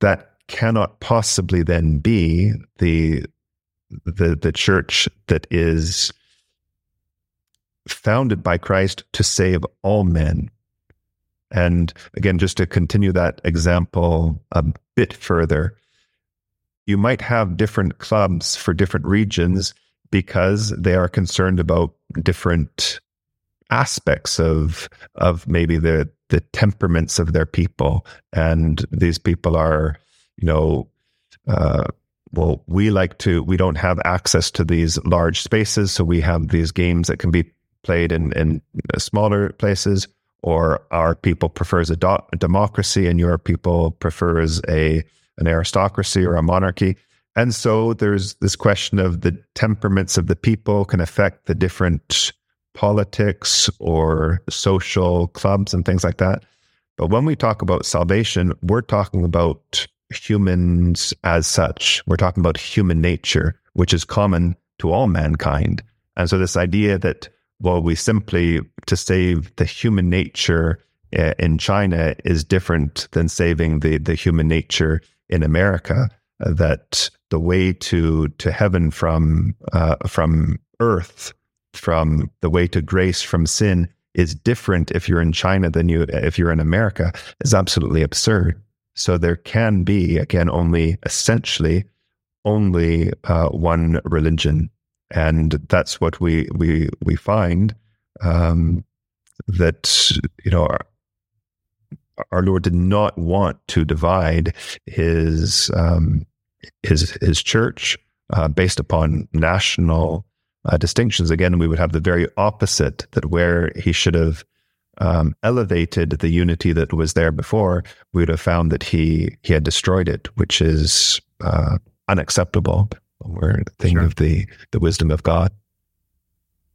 that cannot possibly then be the the the church that is founded by Christ to save all men. And again just to continue that example a bit further you might have different clubs for different regions because they are concerned about different aspects of of maybe the the temperaments of their people. And these people are you know uh, well we like to we don't have access to these large spaces so we have these games that can be played in in smaller places or our people prefers a, do- a democracy and your people prefers a an aristocracy or a monarchy. And so there's this question of the temperaments of the people can affect the different politics or social clubs and things like that. But when we talk about salvation, we're talking about humans as such. We're talking about human nature, which is common to all mankind. And so this idea that, well, we simply, to save the human nature uh, in China is different than saving the, the human nature in America that the way to to heaven from uh, from earth, from the way to grace from sin is different if you're in China than you if you're in America is absolutely absurd. So there can be again only essentially only uh, one religion, and that's what we we we find um, that you know our Lord did not want to divide his um, his his church uh, based upon national uh, distinctions. Again, we would have the very opposite that where he should have um, elevated the unity that was there before, we would have found that he he had destroyed it, which is uh, unacceptable. We're thinking sure. of the the wisdom of God.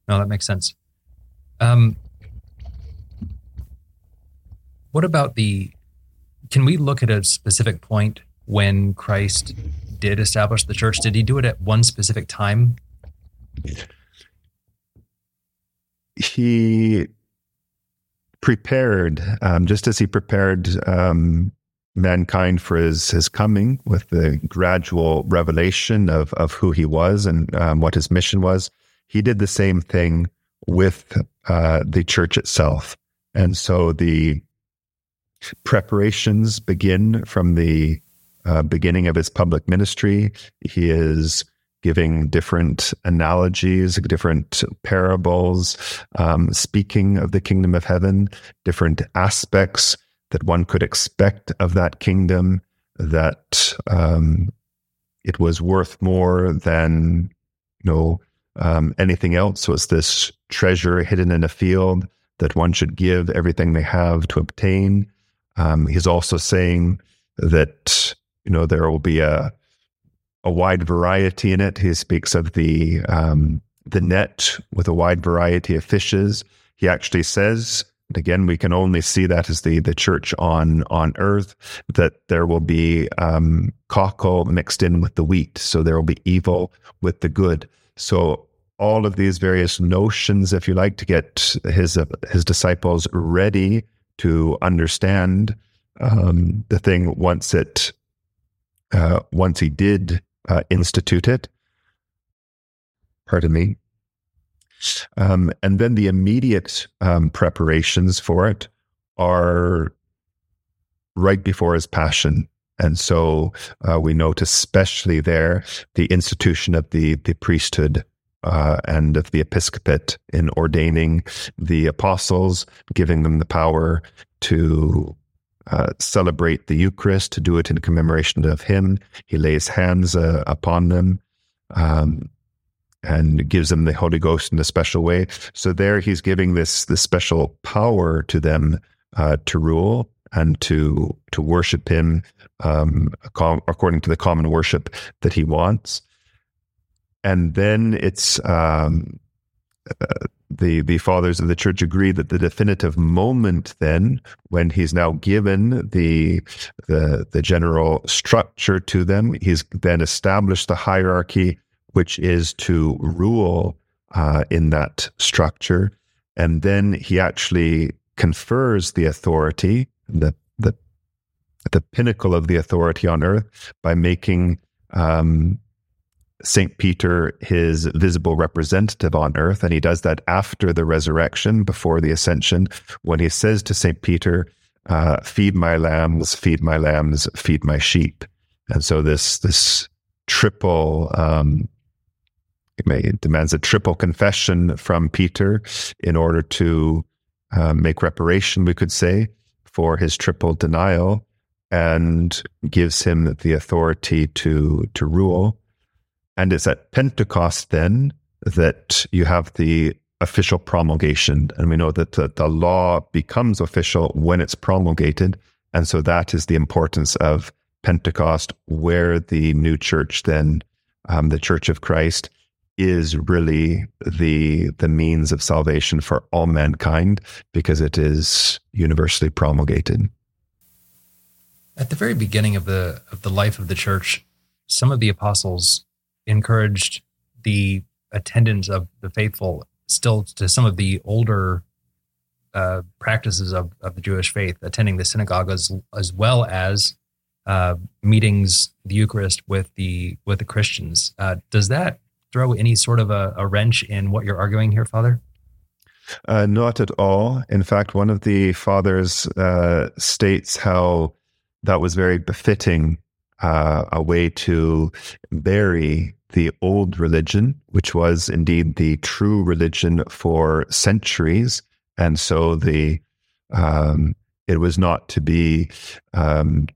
No, that makes sense. Um, what about the? Can we look at a specific point when Christ did establish the church? Did he do it at one specific time? He prepared, um, just as he prepared um, mankind for his his coming with the gradual revelation of of who he was and um, what his mission was. He did the same thing with uh, the church itself, and so the preparations begin from the uh, beginning of his public ministry. He is giving different analogies, different parables, um, speaking of the kingdom of heaven, different aspects that one could expect of that kingdom, that um, it was worth more than you know um, anything else. Was this treasure hidden in a field that one should give everything they have to obtain? Um, he's also saying that you know there will be a a wide variety in it. He speaks of the um, the net with a wide variety of fishes. He actually says, and again, we can only see that as the the church on on earth that there will be um, cockle mixed in with the wheat, so there will be evil with the good. So all of these various notions, if you like, to get his uh, his disciples ready to understand um, the thing once it uh, once he did uh, institute it. Pardon me. Um, and then the immediate um, preparations for it are right before his passion. And so uh, we note, especially there, the institution of the the priesthood uh, and of the episcopate in ordaining the apostles, giving them the power to uh, celebrate the Eucharist, to do it in commemoration of Him. He lays hands uh, upon them um, and gives them the Holy Ghost in a special way. So there, He's giving this this special power to them uh, to rule and to to worship Him um, according to the common worship that He wants and then it's um, uh, the the fathers of the church agree that the definitive moment then when he's now given the the the general structure to them he's then established the hierarchy which is to rule uh, in that structure. And then he actually confers the authority the the the pinnacle of the authority on earth by making um, St. Peter his visible representative on earth. And he does that after the resurrection, before the ascension, when he says to St. Peter, uh, Feed my lambs, feed my lambs, feed my sheep. And so this, this triple, um, it demands a triple confession from Peter in order to uh, make reparation, we could say, for his triple denial and gives him the authority to, to rule. And it's at Pentecost then that you have the official promulgation. And we know that the, the law becomes official when it's promulgated. And so that is the importance of Pentecost, where the new church then, um, the Church of Christ, is really the the means of salvation for all mankind because it is universally promulgated. At the very beginning of the of the life of the church, some of the apostles encouraged the attendance of the faithful still to some of the older uh, practices of, of the Jewish faith, attending the synagogue as, as well as uh, meetings, the Eucharist with the with the Christians. Uh, does that throw any sort of a, a, wrench in what you're arguing here, Father? Uh, not at all. In fact, one of the fathers uh, states how that was very befitting uh, a way to bury the old religion, which was indeed the true religion for centuries, and so the um, it was not to be um,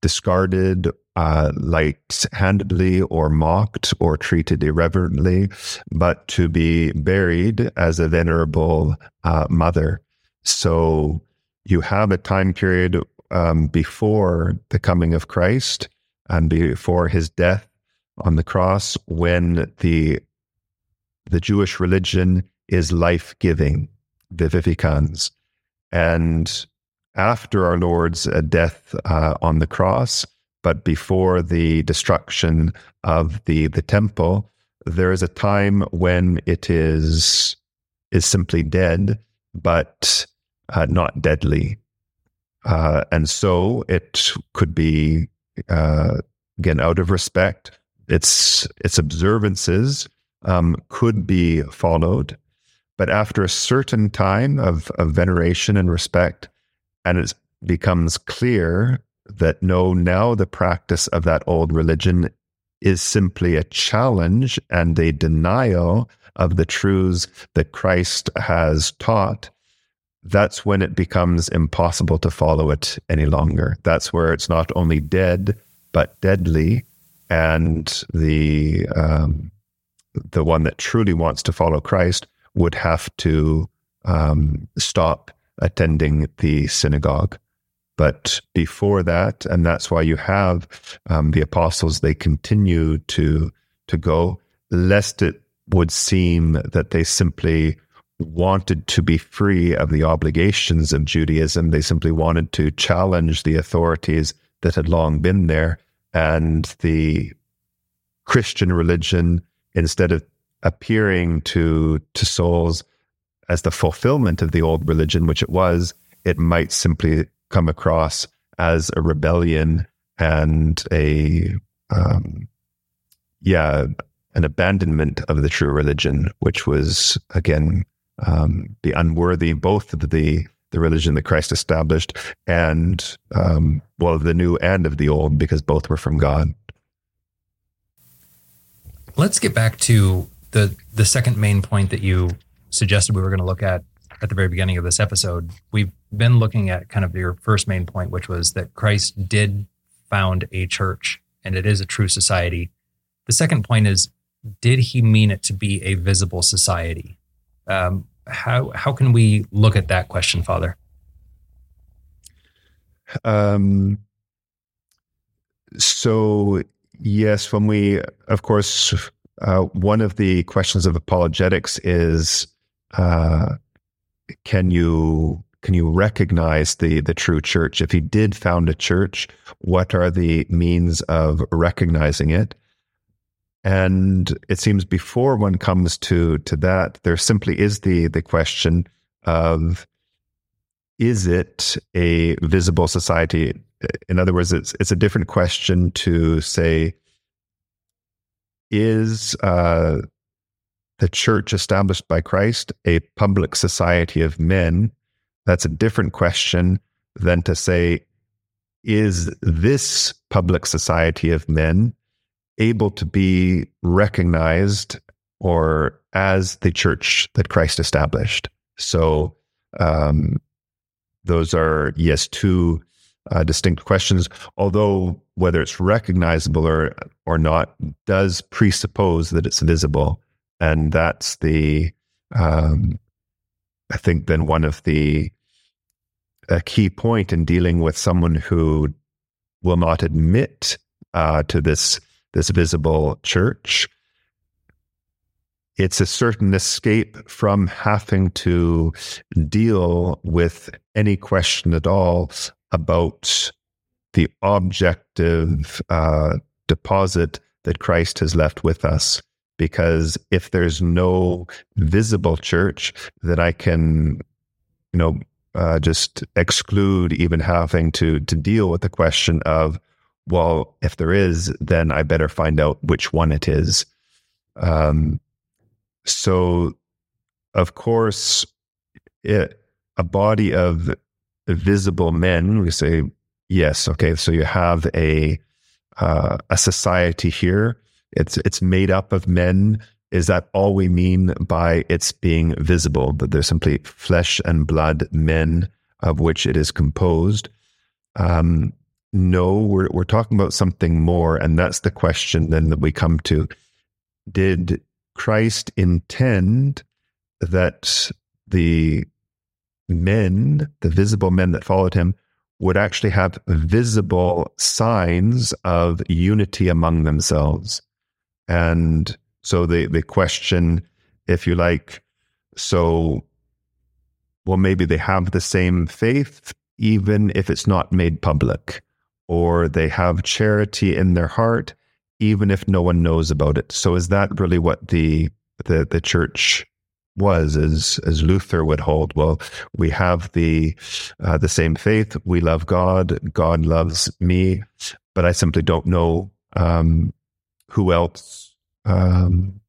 discarded uh, like handedly or mocked or treated irreverently, but to be buried as a venerable uh, mother. So you have a time period um, before the coming of Christ and before his death on the cross when the the Jewish religion is life giving, vivificans, and after our Lord's uh, death uh, on the cross, but before the destruction of the the temple, there is a time when it is is simply dead, but uh, not deadly, uh, and so it could be uh, again out of respect its its observances um, could be followed, but after a certain time of, of veneration and respect, and it becomes clear that no, now the practice of that old religion is simply a challenge and a denial of the truths that Christ has taught, that's when it becomes impossible to follow it any longer. That's where it's not only dead, but deadly and the um, the one that truly wants to follow Christ would have to um, stop attending the synagogue. But before that, and that's why you have um, the apostles, they continue to to go, lest it would seem that they simply wanted to be free of the obligations of Judaism. They simply wanted to challenge the authorities that had long been there and the Christian religion, instead of appearing to to souls as the fulfillment of the old religion, which it was, it might simply come across as a rebellion and a um, yeah an abandonment of the true religion, which was again um, the unworthy both of the the religion that Christ established and um, well of the new and of the old because both were from God. Let's get back to the the second main point that you suggested we were going to look at at the very beginning of this episode. We've been looking at kind of your first main point, which was that Christ did found a church and it is a true society. The second point is, did he mean it to be a visible society? Um, how how can we look at that question, Father? Um, so yes, when we, of course, uh, one of the questions of apologetics is uh, can you can you recognize the the true church? If he did found a church, what are the means of recognizing it? And it seems before one comes to to that, there simply is the the question of is it a visible society? In other words, it's it's a different question to say, is uh, the church established by Christ a public society of men? That's a different question than to say, is this public society of men able to be recognized or as the church that Christ established? So, um, those are, yes, two uh, distinct questions, although whether it's recognizable or, or not does presuppose that it's visible. And that's the, um, I think, then one of the a key point in dealing with someone who will not admit uh, to this this visible church. It's a certain escape from having to deal with any question at all about the objective uh, deposit that Christ has left with us because if there's no visible church that I can, you know, uh, just exclude even having to to deal with the question of, well, if there is, then I better find out which one it is. Um, so, of course, it, a body of visible men, we say, yes, okay, so you have a uh, a society here it's it's made up of men. Is that all we mean by it's being visible? That they're simply flesh and blood men of which it is composed. Um, no, we're we're talking about something more, and that's the question then that we come to. Did Christ intend that the men, the visible men that followed him, would actually have visible signs of unity among themselves? And so the, the question, if you like, so, well, maybe they have the same faith, even if it's not made public, or they have charity in their heart, even if no one knows about it. So is that really what the, the, the church was as as Luther would hold. Well, we have the uh, the same faith. We love God. God loves me, but I simply don't know um, who else um,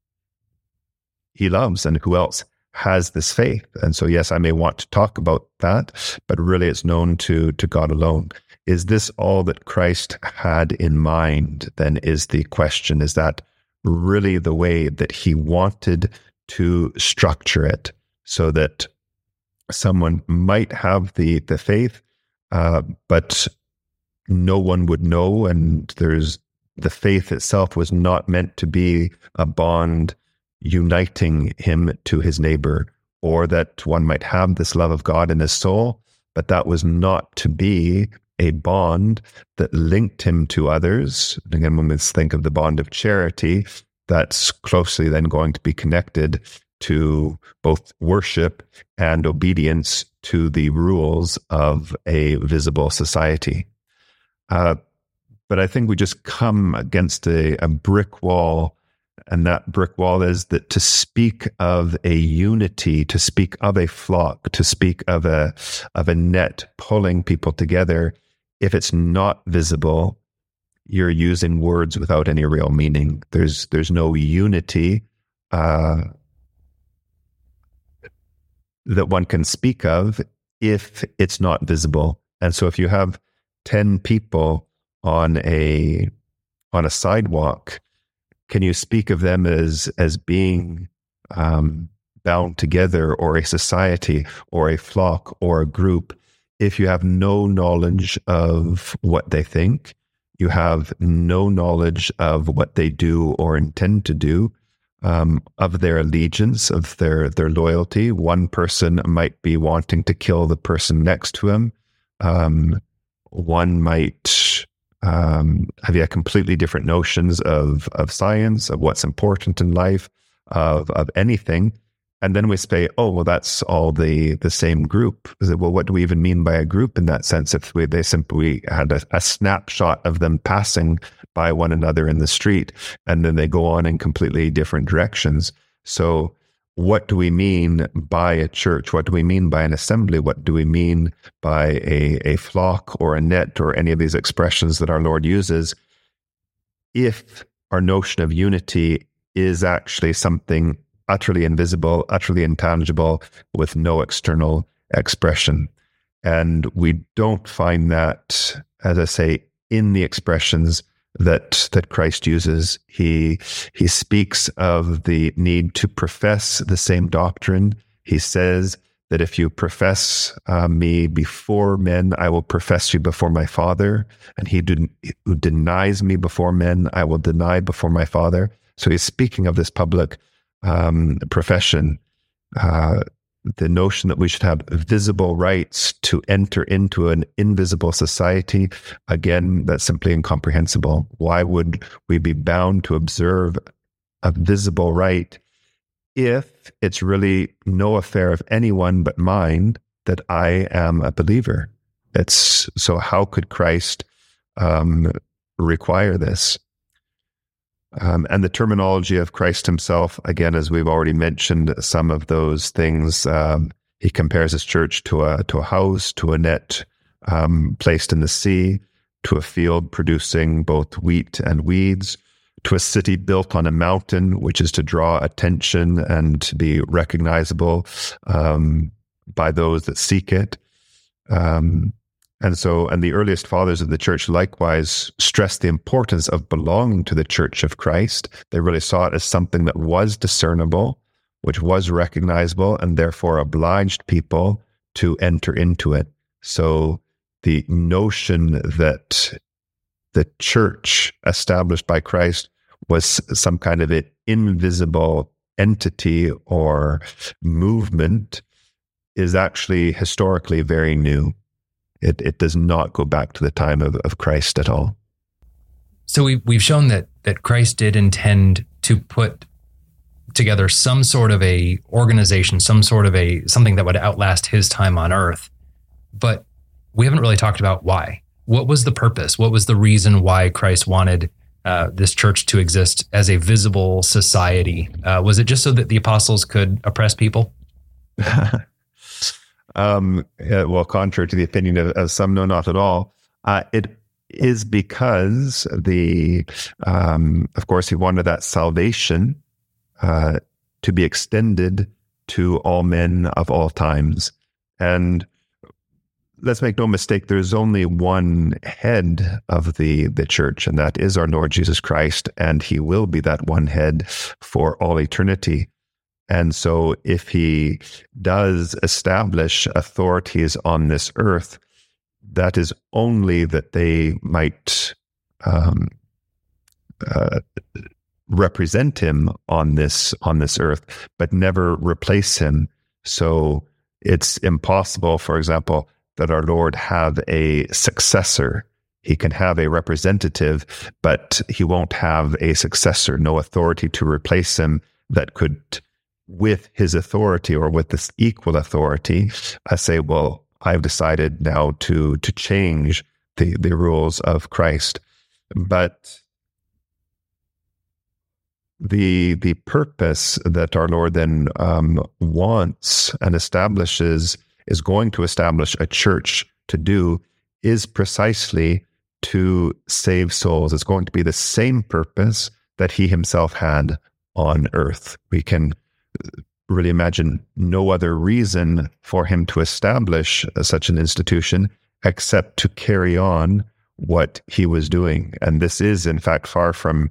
he loves and who else has this faith. And so, yes, I may want to talk about that, but really it's known to, to God alone. Is this all that Christ had in mind? Then is the question. Is that really the way that he wanted to structure it so that someone might have the, the faith, uh, but no one would know and there's the faith itself was not meant to be a bond uniting him to his neighbor, or that one might have this love of God in his soul, but that was not to be a bond that linked him to others. And Again, when we think of the bond of charity, that's closely then going to be connected to both worship and obedience to the rules of a visible society. Uh, but I think we just come against a, a brick wall. And that brick wall is that to speak of a unity, to speak of a flock, to speak of a of a net pulling people together, if it's not visible, you're using words without any real meaning. There's there's no unity uh, that one can speak of if it's not visible. And so if you have 10 people on a on a sidewalk, can you speak of them as as being um, bound together, or a society, or a flock, or a group? If you have no knowledge of what they think, you have no knowledge of what they do or intend to do, um, of their allegiance, of their their loyalty. One person might be wanting to kill the person next to him. Um, one might um, have you completely different notions of of science, of what's important in life, of of anything, And then we say, oh, well, that's all the, the same group. It, well, what do we even mean by a group in that sense? If we, they simply had a, a snapshot of them passing by one another in the street, and then they go on in completely different directions. So, what do we mean by a church? What do we mean by an assembly? What do we mean by a, a flock or a net or any of these expressions that our Lord uses? If our notion of unity is actually something utterly invisible, utterly intangible, with no external expression. And we don't find that, as I say, in the expressions that that Christ uses. He he speaks of the need to profess the same doctrine. He says that if you profess uh, me before men, I will profess you before my Father, and he who denies me before men, I will deny before my Father. So he's speaking of this public um, profession. Uh, the notion that we should have visible rites to enter into an invisible society, again, that's simply incomprehensible. Why would we be bound to observe a visible rite if it's really no affair of anyone but mine that I am a believer? It's so how could Christ um, require this? Um, and the terminology of Christ himself, again, as we've already mentioned, some of those things, um, he compares his church to a, to a house, to a net um, placed in the sea, to a field producing both wheat and weeds, to a city built on a mountain, which is to draw attention and to be recognizable um, by those that seek it. Um, and so, and the earliest fathers of the church likewise stressed the importance of belonging to the church of Christ. They really saw it as something that was discernible, which was recognizable, and therefore obliged people to enter into it. So, the notion that the church established by Christ was some kind of an invisible entity or movement is actually historically very new. It, it does not go back to the time of, of Christ at all. So we've, we've shown that, that Christ did intend to put together some sort of a organization, some sort of a something that would outlast his time on earth. But we haven't really talked about why. What was the purpose? What was the reason why Christ wanted uh, this church to exist as a visible society? Uh, was it just so that the apostles could oppress people? um, well, contrary to the opinion of, of some, no, not at all. Uh, it is because the, um, of course, he wanted that salvation uh, to be extended to all men of all times. And let's make no mistake, there's only one head of the, the church, and that is our Lord Jesus Christ, and he will be that one head for all eternity. And so, if he does establish authorities on this earth, that is only that they might um, uh, represent him on this on this earth, but never replace him. So it's impossible, for example, that our Lord have a successor. He can have a representative, but he won't have a successor, no authority to replace him that could with his authority or with this equal authority, I say, well, I've decided now to to change the the rules of Christ. But the the purpose that our Lord then um, wants and establishes is going to establish a church to do is precisely to save souls. It's going to be the same purpose that he himself had on earth. We can really imagine no other reason for him to establish such an institution except to carry on what he was doing. And this is, in fact, far from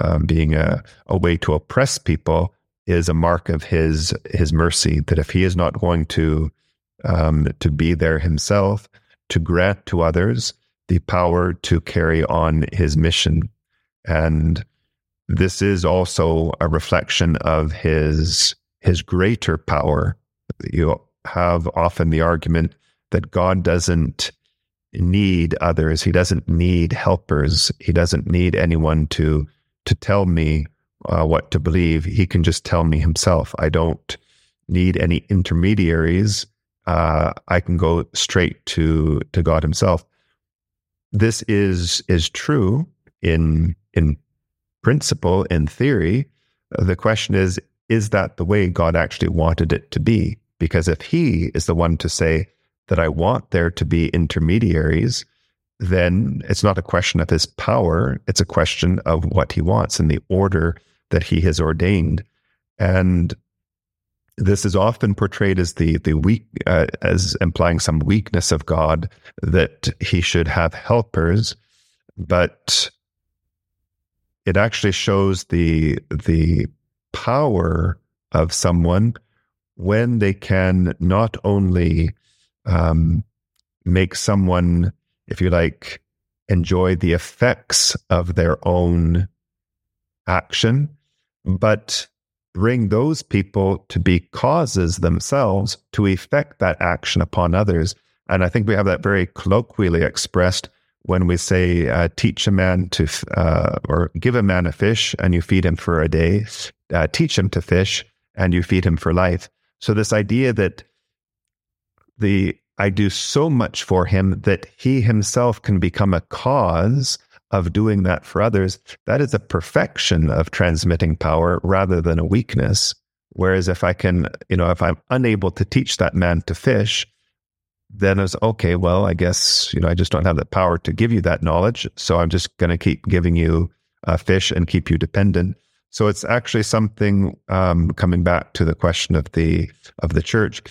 um, being a, a way to oppress people, is a mark of his his mercy. That if he is not going to um, to be there himself, to grant to others the power to carry on his mission, and this is also a reflection of his his greater power. You have often the argument that God doesn't need others. He doesn't need helpers. He doesn't need anyone to to tell me uh, what to believe. He can just tell me himself. I don't need any intermediaries. Uh, I can go straight to to God Himself. This is is true in in principle, in theory. The question is, is that the way God actually wanted it to be? Because if He is the one to say that I want there to be intermediaries, then it's not a question of His power. It's a question of what He wants and the order that He has ordained. And this is often portrayed as the the weak uh, as implying some weakness of God that he should have helpers but it actually shows the the power of someone when they can not only um, make someone, if you like, enjoy the effects of their own action, but bring those people to be causes themselves to effect that action upon others. And I think we have that very colloquially expressed when we say uh, teach a man to uh, or give a man a fish and you feed him for a day uh, teach him to fish and you feed him for life. So this idea that the i do so much for him that he himself can become a cause of doing that for others that is a perfection of transmitting power rather than a weakness. Whereas if i can you know if i'm unable to teach that man to fish then it's okay, well, I guess, you know, I just don't have the power to give you that knowledge. So I'm just going to keep giving you a fish and keep you dependent. So it's actually something um, coming back to the question of the of the church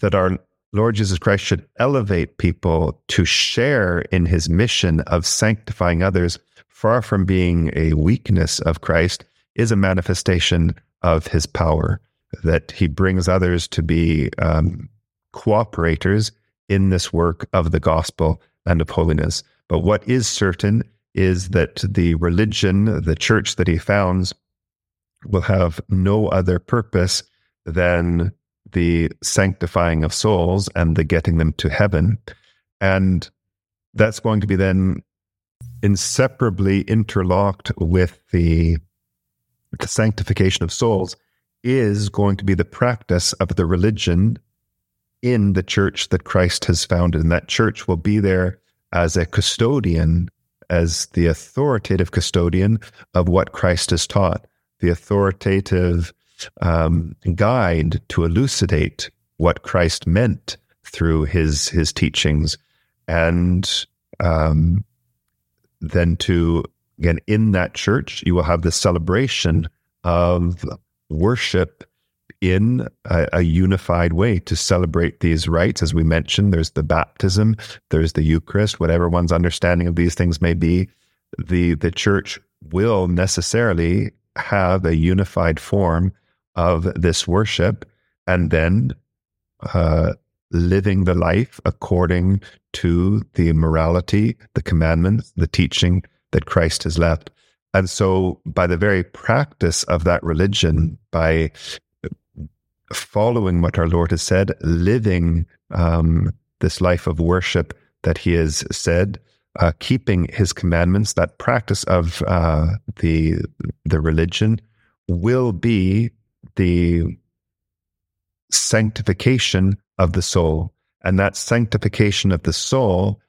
that our Lord Jesus Christ should elevate people to share in his mission of sanctifying others, far from being a weakness of Christ, is a manifestation of his power, that he brings others to be um, cooperators in this work of the gospel and of holiness. But what is certain is that the religion, the church that he founds, will have no other purpose than the sanctifying of souls and the getting them to heaven. And that's going to be then inseparably interlocked with the, the sanctification of souls is going to be the practice of the religion in the church that Christ has founded. And that church will be there as a custodian, as the authoritative custodian of what Christ has taught, the authoritative um, guide to elucidate what Christ meant through his his teachings, and um, then to again in that church you will have the celebration of worship in a, a, unified way to celebrate these rites. As we mentioned, there's the baptism, there's the Eucharist, whatever one's understanding of these things may be. The the church will necessarily have a unified form of this worship, and then uh, living the life according to the morality, the commandments, the teaching that Christ has left. And so, by the very practice of that religion, by following what our Lord has said, living um, this life of worship that He has said, uh, keeping His commandments, that practice of uh, the the religion will be the sanctification of the soul, and that sanctification of the soul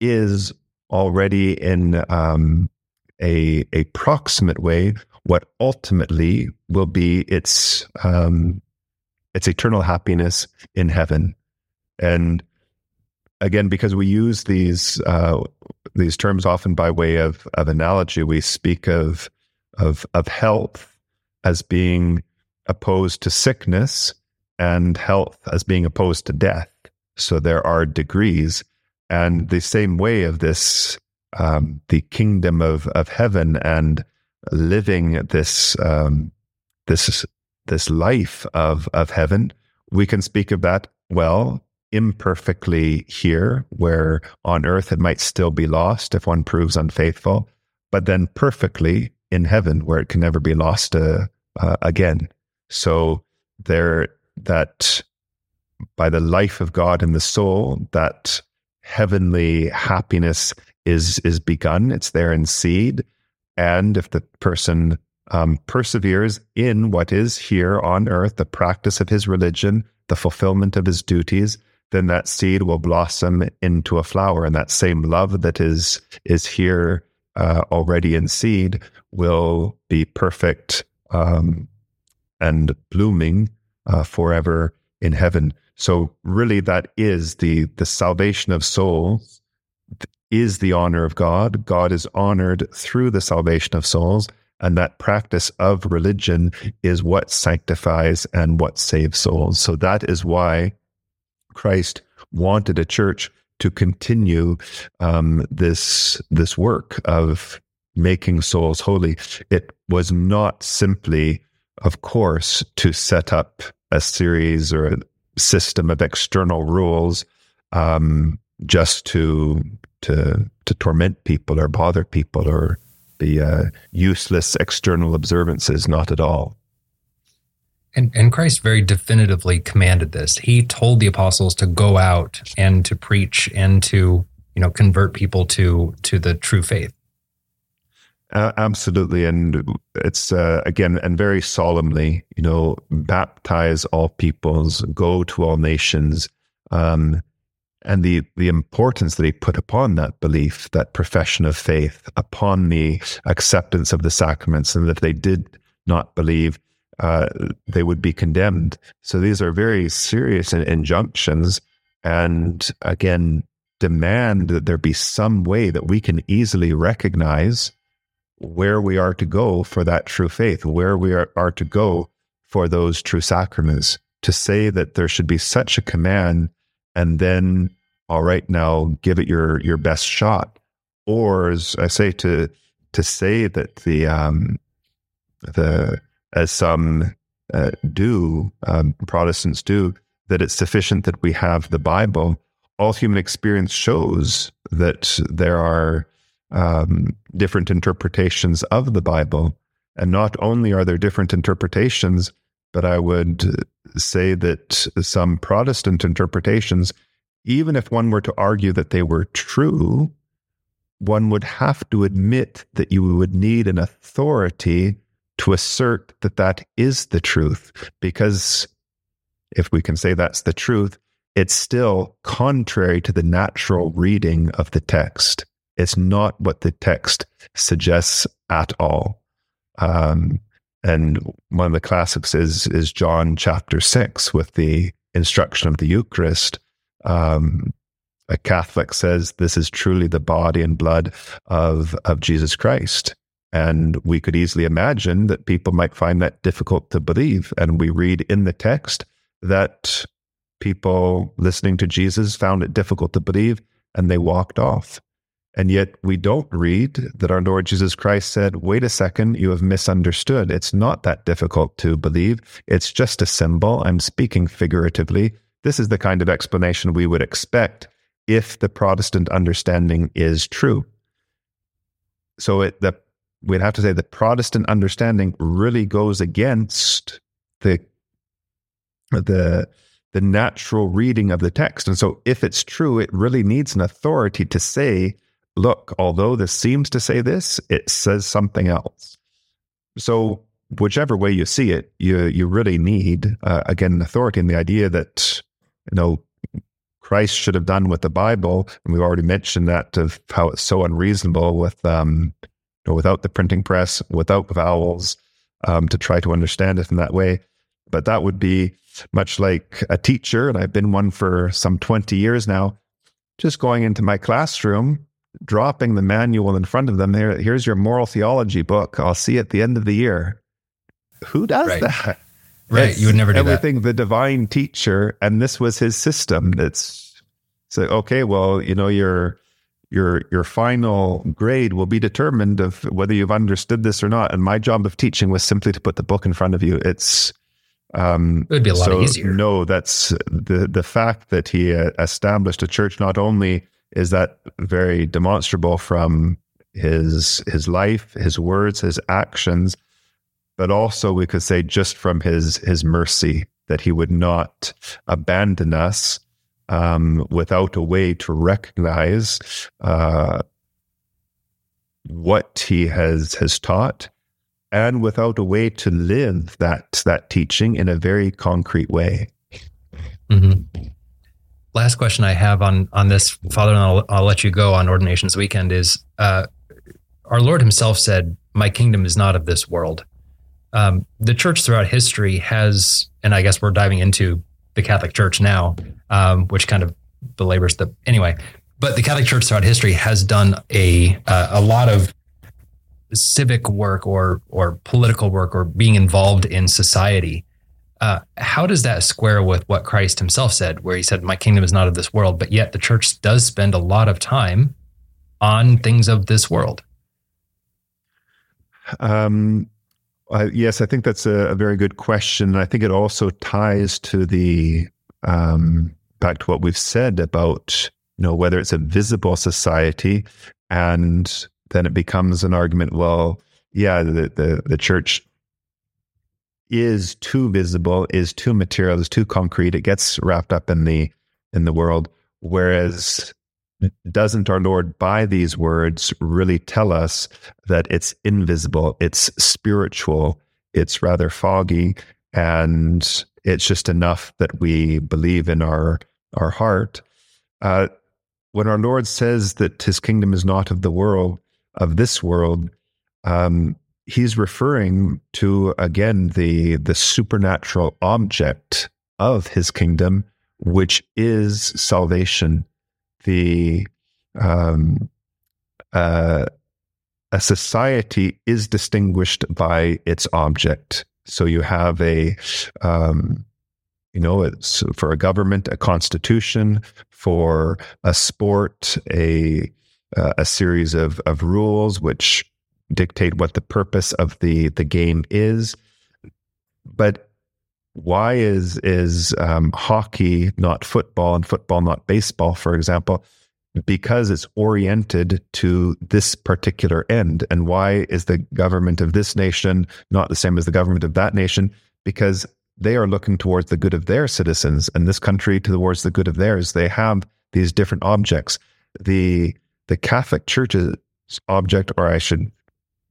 is already in um, a a proximate way what ultimately will be its um, it's eternal happiness in heaven. And again, because we use these uh, these terms often by way of of analogy, we speak of of of health as being opposed to sickness and health as being opposed to death. So there are degrees, and the same way of this, um, the kingdom of of heaven and living this um, this this life of of heaven, we can speak of that well imperfectly here, where on earth it might still be lost if one proves unfaithful, but then perfectly in heaven, where it can never be lost uh, uh, again. So there, that by the life of God in the soul, that heavenly happiness is is begun. It's there in seed, and if the person um, perseveres in what is here on earth, the practice of his religion, the fulfillment of his duties, then that seed will blossom into a flower, and that same love that is is here uh, already in seed will be perfect um, and blooming uh, forever in heaven. So really, that is the the salvation of souls is the honor of God. God is honored through the salvation of souls. And that practice of religion is what sanctifies and what saves souls. So that is why Christ wanted a church to continue um, this this work of making souls holy. It was not simply, of course, to set up a series or a system of external rules um, just to to to torment people or bother people or be uh, useless external observances. Not at all. And, and Christ very definitively commanded this. He told the apostles to go out and to preach and to you know convert people to to the true faith. Uh, absolutely, and it's uh, again and very solemnly, you know, baptize all peoples, go to all nations, um, and the the importance that he put upon that belief, that profession of faith, upon the acceptance of the sacraments, and that if they did not believe, uh, they would be condemned. So these are very serious injunctions, and again, demand that there be some way that we can easily recognize where we are to go for that true faith, where we are, are to go for those true sacraments. To say that there should be such a command and then, all right, now give it your your best shot, or as I say to to say that the um, the as some uh, do, um, Protestants do, that it's sufficient that we have the Bible. All human experience shows that there are um, different interpretations of the Bible. And not only are there different interpretations, but I would say that some Protestant interpretations, even if one were to argue that they were true, one would have to admit that you would need an authority to assert that that is the truth. Because if we can say that's the truth, it's still contrary to the natural reading of the text. It's not what the text suggests at all. Um, and one of the classics is is John chapter six with the instruction of the Eucharist. Um, a Catholic says this is truly the body and blood of of Jesus Christ. And we could easily imagine that people might find that difficult to believe. And we read in the text that people listening to Jesus found it difficult to believe and they walked off. And yet we don't read that our Lord Jesus Christ said, wait a second, you have misunderstood. It's not that difficult to believe. It's just a symbol. I'm speaking figuratively. This is the kind of explanation we would expect if the Protestant understanding is true. So it, the we'd have to say the Protestant understanding really goes against the the the natural reading of the text. And so if it's true, it really needs an authority to say, look, although this seems to say this, it says something else. So whichever way you see it, you you really need uh, again an authority and the idea that you know Christ should have done with the Bible, and we've already mentioned that of how it's so unreasonable with um, you know, without the printing press, without vowels, um, to try to understand it in that way. But that would be much like a teacher, and I've been one for some 20 years now, just going into my classroom, dropping the manual in front of them. Here, here's your moral theology book. I'll see you at the end of the year. Who does right. that? Right. It's you would never do everything that. the divine teacher, and this was his system. It's so okay, well, you know, you're your your final grade will be determined of whether you've understood this or not. And my job of teaching was simply to put the book in front of you. It's um, it would be a lot so easier. No, that's the the fact that he uh, established a church. Not only is that very demonstrable from his his life, his words, his actions, but also we could say just from his his mercy that he would not abandon us um, without a way to recognize uh, what he has has taught and without a way to live that that teaching in a very concrete way. Mm-hmm. Last question I have on on this, Father, and I'll, I'll let you go on Ordinations Weekend. Is uh, our Lord Himself said, "My kingdom is not of this world." Um, the church throughout history has, and I guess we're diving into the Catholic Church now, um, which kind of belabors the anyway. But the Catholic Church throughout history has done a uh, a lot of civic work or or political work or being involved in society. Uh, how does that square with what Christ Himself said, where He said, "My kingdom is not of this world," but yet the church does spend a lot of time on things of this world? Um, uh, yes, I think that's a, a, very good question. And I think it also ties to the um, back to what we've said about you know whether it's a visible society and then it becomes an argument. Well, yeah, the the, the church is too visible, is too material, is too concrete. It gets wrapped up in the in the world. Whereas doesn't our Lord by these words really tell us that it's invisible, it's spiritual, it's rather foggy, and it's just enough that we believe in our our heart. Uh, when our Lord says that His kingdom is not of the world, of this world, um, he's referring to again the the supernatural object of his kingdom, which is salvation. The um, uh, a society is distinguished by its object. So you have a um, you know, it's for a government, a constitution, for a sport, a uh, a series of of rules which dictate what the purpose of the the game is. But why is is um, hockey not football and football not baseball, for example? Because it's oriented to this particular end. And why is the government of this nation not the same as the government of that nation? Because they are looking towards the good of their citizens and this country towards the good of theirs. They have these different objects. The the Catholic Church's object, or I should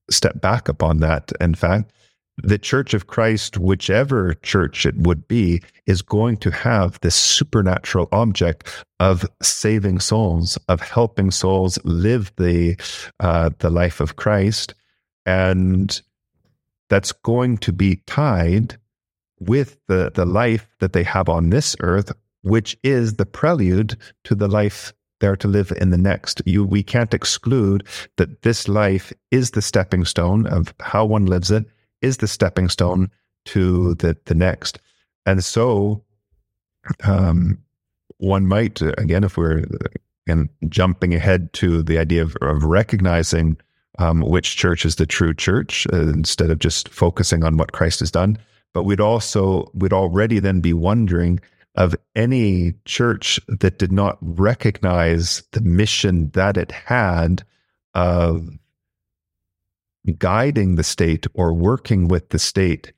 step back upon that, in fact, the Church of Christ, whichever church it would be, is going to have this supernatural object of saving souls, of helping souls live the uh, the life of Christ, and that's going to be tied with the the life that they have on this earth, which is the prelude to the life there to live in the next. You, we can't exclude that this life is the stepping stone of how one lives it, is the stepping stone to the, the next. And so, um, one might, again, if we're again, jumping ahead to the idea of, of recognizing um, which church is the true church uh, instead of just focusing on what Christ has done, but we'd also, we'd already then be wondering of any church that did not recognize the mission that it had of guiding the state or working with the state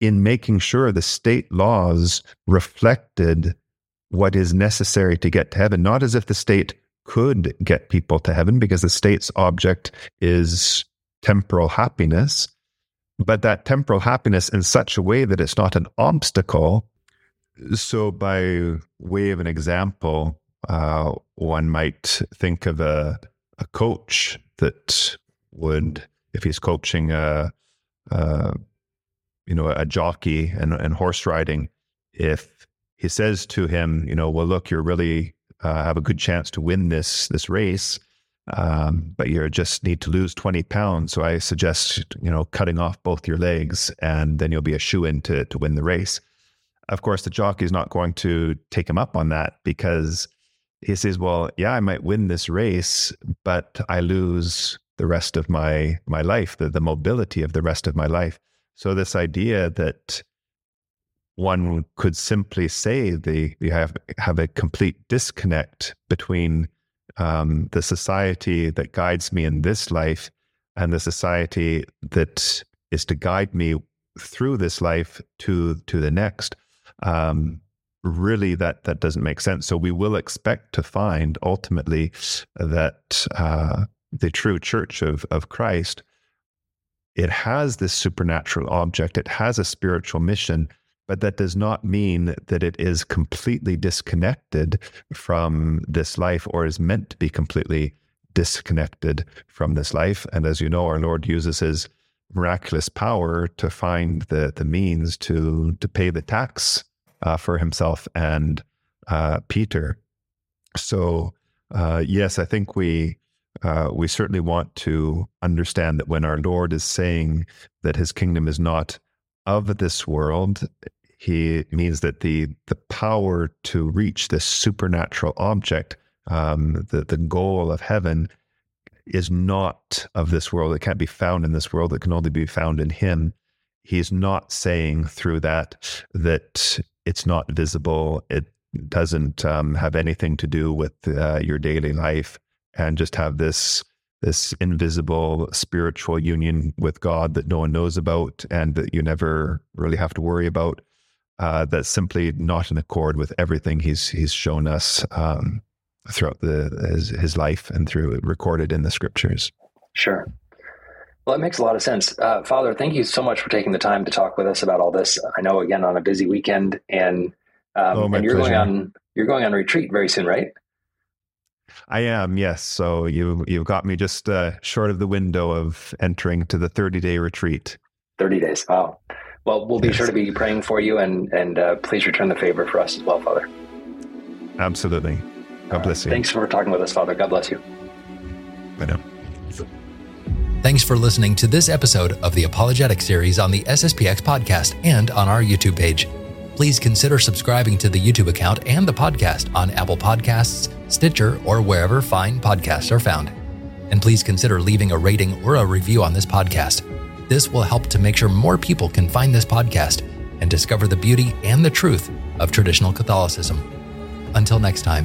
in making sure the state laws reflected what is necessary to get to heaven, not as if the state could get people to heaven because the state's object is temporal happiness, but that temporal happiness in such a way that it's not an obstacle. So, by way of an example, uh, one might think of a, a coach that would, if he's coaching a, a you know, a jockey and, and horse riding, if he says to him, you know, well, look, you're really uh, have a good chance to win this this race, um, but you just need to lose 20 pounds. So I suggest, you know, cutting off both your legs, and then you'll be a shoe in to to win the race. Of course, the jockey is not going to take him up on that because he says, "Well, yeah, I might win this race, but I lose the rest of my my life, the the mobility of the rest of my life." So this idea that one could simply say they, they have have a complete disconnect between um, the society that guides me in this life and the society that is to guide me through this life to to the next um, really that that doesn't make sense. So we will expect to find ultimately that uh, the true church of of Christ it has this supernatural object, it has a spiritual mission, but that does not mean that it is completely disconnected from this life or is meant to be completely disconnected from this life. And as you know, our Lord uses his miraculous power to find the, the means to, to pay the tax uh, for himself and uh, Peter. So, uh, yes, I think we uh, we certainly want to understand that when our Lord is saying that His kingdom is not of this world, He means that the the power to reach this supernatural object, um, the the goal of heaven, is not of this world. It can't be found in this world. It can only be found in Him. He's not saying through that that it's not visible. It doesn't um, have anything to do with uh, your daily life and just have this this invisible spiritual union with God that no one knows about and that you never really have to worry about. Uh, that's simply not in accord with everything he's he's shown us um, throughout the his, his life and through recorded in the scriptures. Sure. Well, it makes a lot of sense. Uh, Father, thank you so much for taking the time to talk with us about all this. I know again on a busy weekend and um, oh, and you're pleasure. going on you're going on retreat very soon, right? I am, yes. So you you've got me just uh, short of the window of entering to the 30 day retreat. 30 days. Wow. Well, we'll be yes. sure to be praying for you and and uh, please return the favor for us as well, Father. Absolutely. God bless you. Thanks for talking with us, Father. God bless you. I know. Thanks for listening to this episode of the Apologetic series on the SSPX podcast and on our YouTube page please consider subscribing to the YouTube account and the podcast on Apple Podcasts, Stitcher, or wherever fine podcasts are found. And please consider leaving a rating or a review on this podcast. This will help to make sure more people can find this podcast and discover the beauty and the truth of traditional Catholicism. Until next time.